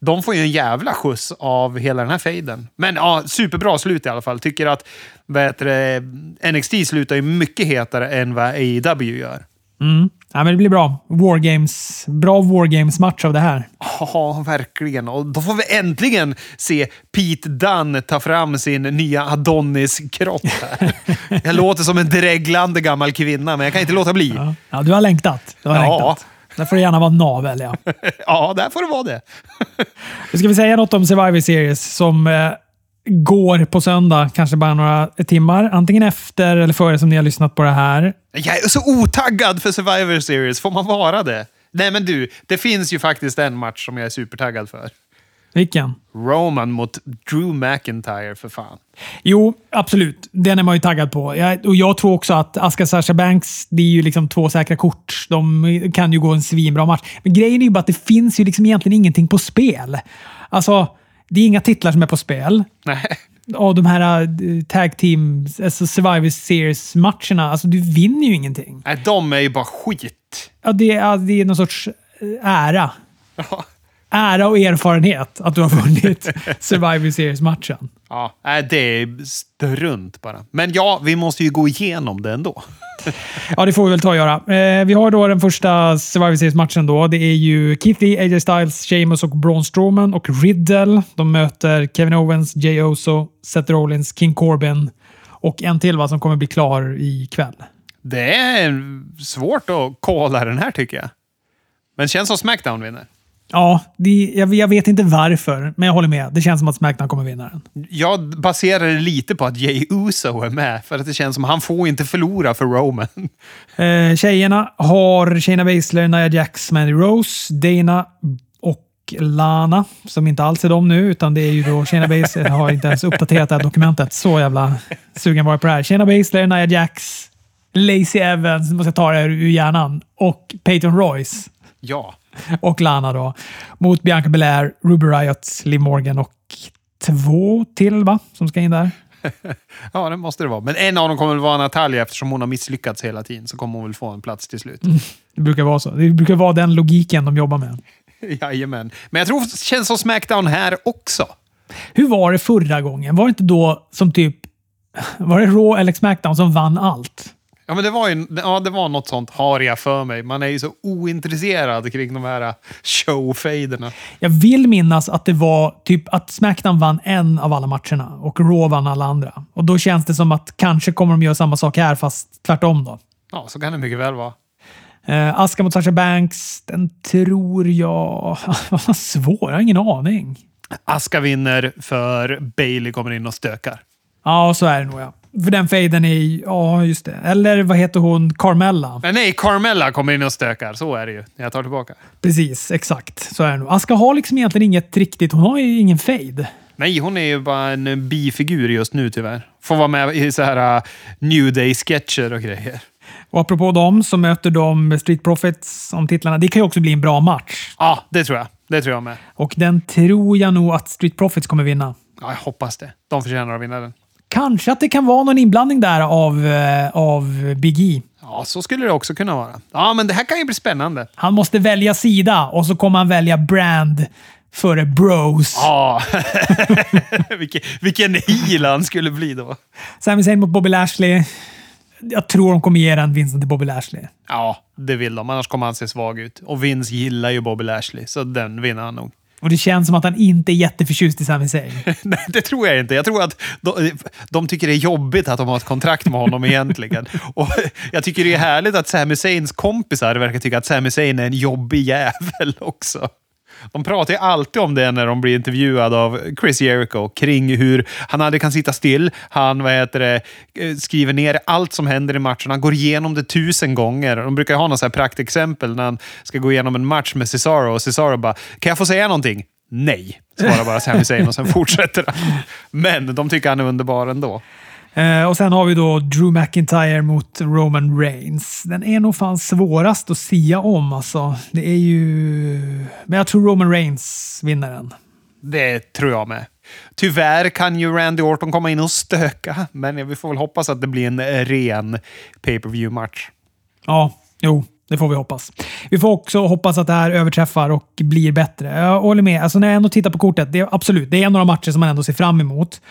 De får ju en jävla skjuts av hela den här fejden. Men ja, superbra slut i alla fall. Tycker att vad heter det, NXT slutar ju mycket hetare än vad AEW gör. Mm. Ja, men det blir bra. Wargames. Bra Wargames-match av det här. Ja, verkligen. Och då får vi äntligen se Pete Dunne ta fram sin nya Adonis-kropp. jag låter som en dreglande gammal kvinna, men jag kan inte låta bli. Ja, ja du har längtat. Du har ja. längtat. Där får det gärna vara navel, ja. ja, där får det vara det. Nu ska vi säga något om Survivor Series som eh, går på söndag, kanske bara några timmar. Antingen efter eller före som ni har lyssnat på det här. Jag är så otaggad för Survivor Series. Får man vara det? Nej, men du, det finns ju faktiskt en match som jag är supertaggad för. Vilken? Roman mot Drew McIntyre, för fan. Jo, absolut. Den är man ju taggad på. Jag, och jag tror också att Aska Sasha Banks, det är ju liksom två säkra kort. De kan ju gå en svinbra match. Men grejen är ju bara att det finns ju liksom egentligen ingenting på spel. Alltså, det är inga titlar som är på spel. Nej. Av de här uh, tag team, alltså Survivor Series-matcherna, alltså du vinner ju ingenting. Nej, de är ju bara skit. Ja, det, är, det är någon sorts eh, ära. Ja. Ära och erfarenhet att du har vunnit Survivor Series-matchen. Ja, det är strunt bara. Men ja, vi måste ju gå igenom det ändå. Ja, det får vi väl ta och göra. Eh, vi har då den första Survivor Series-matchen. då. Det är ju Keith Lee, AJ Styles, Sheamus och Braun Strowman och Riddle. De möter Kevin Owens, Jay Oso, Seth Rollins, King Corbin och en till va, som kommer bli klar ikväll. Det är svårt att kolla den här tycker jag. Men känns som Smackdown vinner. Ja, det, jag, jag vet inte varför, men jag håller med. Det känns som att Smackdown kommer vinna den. Jag baserar det lite på att Jay Uso är med, för att det känns som att han får inte förlora för Roman. Eh, tjejerna har Shayna Baszler, Nia Jax, Mandy Rose, Dana och Lana, som inte alls är de nu, utan det är ju då Shayna Baszler. Jag har inte ens uppdaterat det här dokumentet. Så jävla sugen var jag på det här. Shayna Baszler, Nia Jax, Lacey Evans, nu måste jag ta det här ur hjärnan, och Peyton Royce. Ja. och Lana då. Mot Bianca Belair, Ruby Riot, Liv Morgan och två till va? Som ska in där. ja, det måste det vara. Men en av dem kommer väl vara Natalia eftersom hon har misslyckats hela tiden. Så kommer hon väl få en plats till slut. Det brukar vara så. Det brukar vara den logiken de jobbar med. Jajamän. Men jag tror det känns som Smackdown här också. Hur var det förra gången? Var det inte då som typ... Var det Raw eller Smackdown som vann allt? Ja, men det var, ju, ja, det var något sånt har jag för mig. Man är ju så ointresserad kring de här showfaderna. Jag vill minnas att det var typ att Smackdown vann en av alla matcherna och Raw vann alla andra. Och då känns det som att kanske kommer de göra samma sak här, fast tvärtom då. Ja, så kan det mycket väl vara. Uh, Aska mot Sasha Banks, den tror jag... Vad svår, jag har ingen aning. Aska vinner för Bailey kommer in och stökar. Ja, så är det nog ja. För den fejden är... Ja, just det. Eller vad heter hon? Carmella. Men nej, Carmella kommer in och stökar. Så är det ju. Jag tar tillbaka. Precis, exakt. Så är det nog. Aska har liksom egentligen inget riktigt... Hon har ju ingen fade. Nej, hon är ju bara en bifigur just nu tyvärr. Får vara med i så här uh, New Day-sketcher och grejer. Och apropå dem så möter de Street Profits om titlarna. Det kan ju också bli en bra match. Ja, det tror jag. Det tror jag med. Och den tror jag nog att Street Profits kommer vinna. Ja, jag hoppas det. De förtjänar att vinna den. Kanske att det kan vara någon inblandning där av, eh, av Big E. Ja, så skulle det också kunna vara. Ja, men det här kan ju bli spännande. Han måste välja sida och så kommer han välja brand före bros. Ja, vilken, vilken heel han skulle bli då. Sami Zayn mot Bobby Lashley. Jag tror de kommer ge den vinsten till Bobby Lashley. Ja, det vill de. Annars kommer han se svag ut. Och Vince gillar ju Bobby Lashley, så den vinner han nog. Och det känns som att han inte är jätteförtjust i Sami Zayn. Nej, det tror jag inte. Jag tror att de, de, tycker det är jobbigt att de har ett kontrakt med honom egentligen. Och jag tycker det är härligt att Sami Zayns kompisar verkar tycka att Sami Zayn är en jobbig jävel också. De pratar ju alltid om det när de blir intervjuade av Chris Jericho kring hur han aldrig kan sitta still. Han vad heter det, eh, skriver ner allt som händer i matchen. Han går igenom det tusen gånger. De brukar ha något praktexempel när han ska gå igenom en match med Cesaro och Cesaro bara “Kan jag få säga någonting?” Nej, svarar bara Sami Zayn och sen fortsätter han. Men de tycker han är underbar ändå. Eh, och sen har vi då Drew McIntyre mot Roman Reigns. Den är nog fan svårast att sia om alltså. Det är ju... Men jag tror Roman Reigns vinner den. Det tror jag med. Tyvärr kan ju Randy Orton komma in och stöka, men vi får väl hoppas att det blir en ren pay per view match Ja, jo. Det får vi hoppas. Vi får också hoppas att det här överträffar och blir bättre. Jag håller med. Alltså när jag ändå tittar på kortet, det är absolut, det är några matcher som man ändå ser fram emot.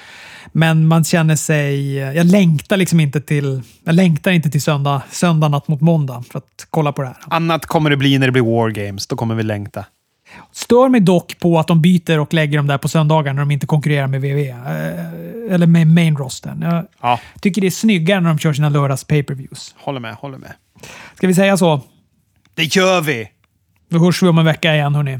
Men man känner sig... Jag längtar liksom inte till... Jag längtar inte till söndag, söndag natt mot måndag för att kolla på det här. Annat kommer det bli när det blir War Games. Då kommer vi längta. Stör mig dock på att de byter och lägger dem där på söndagar när de inte konkurrerar med WWE. Eh, eller med main rostern. Jag Ja. tycker det är snyggare när de kör sina lördags pay-per-views. Håller med, håller med. Ska vi säga så? Det gör vi! Då hörs vi om en vecka igen hörni.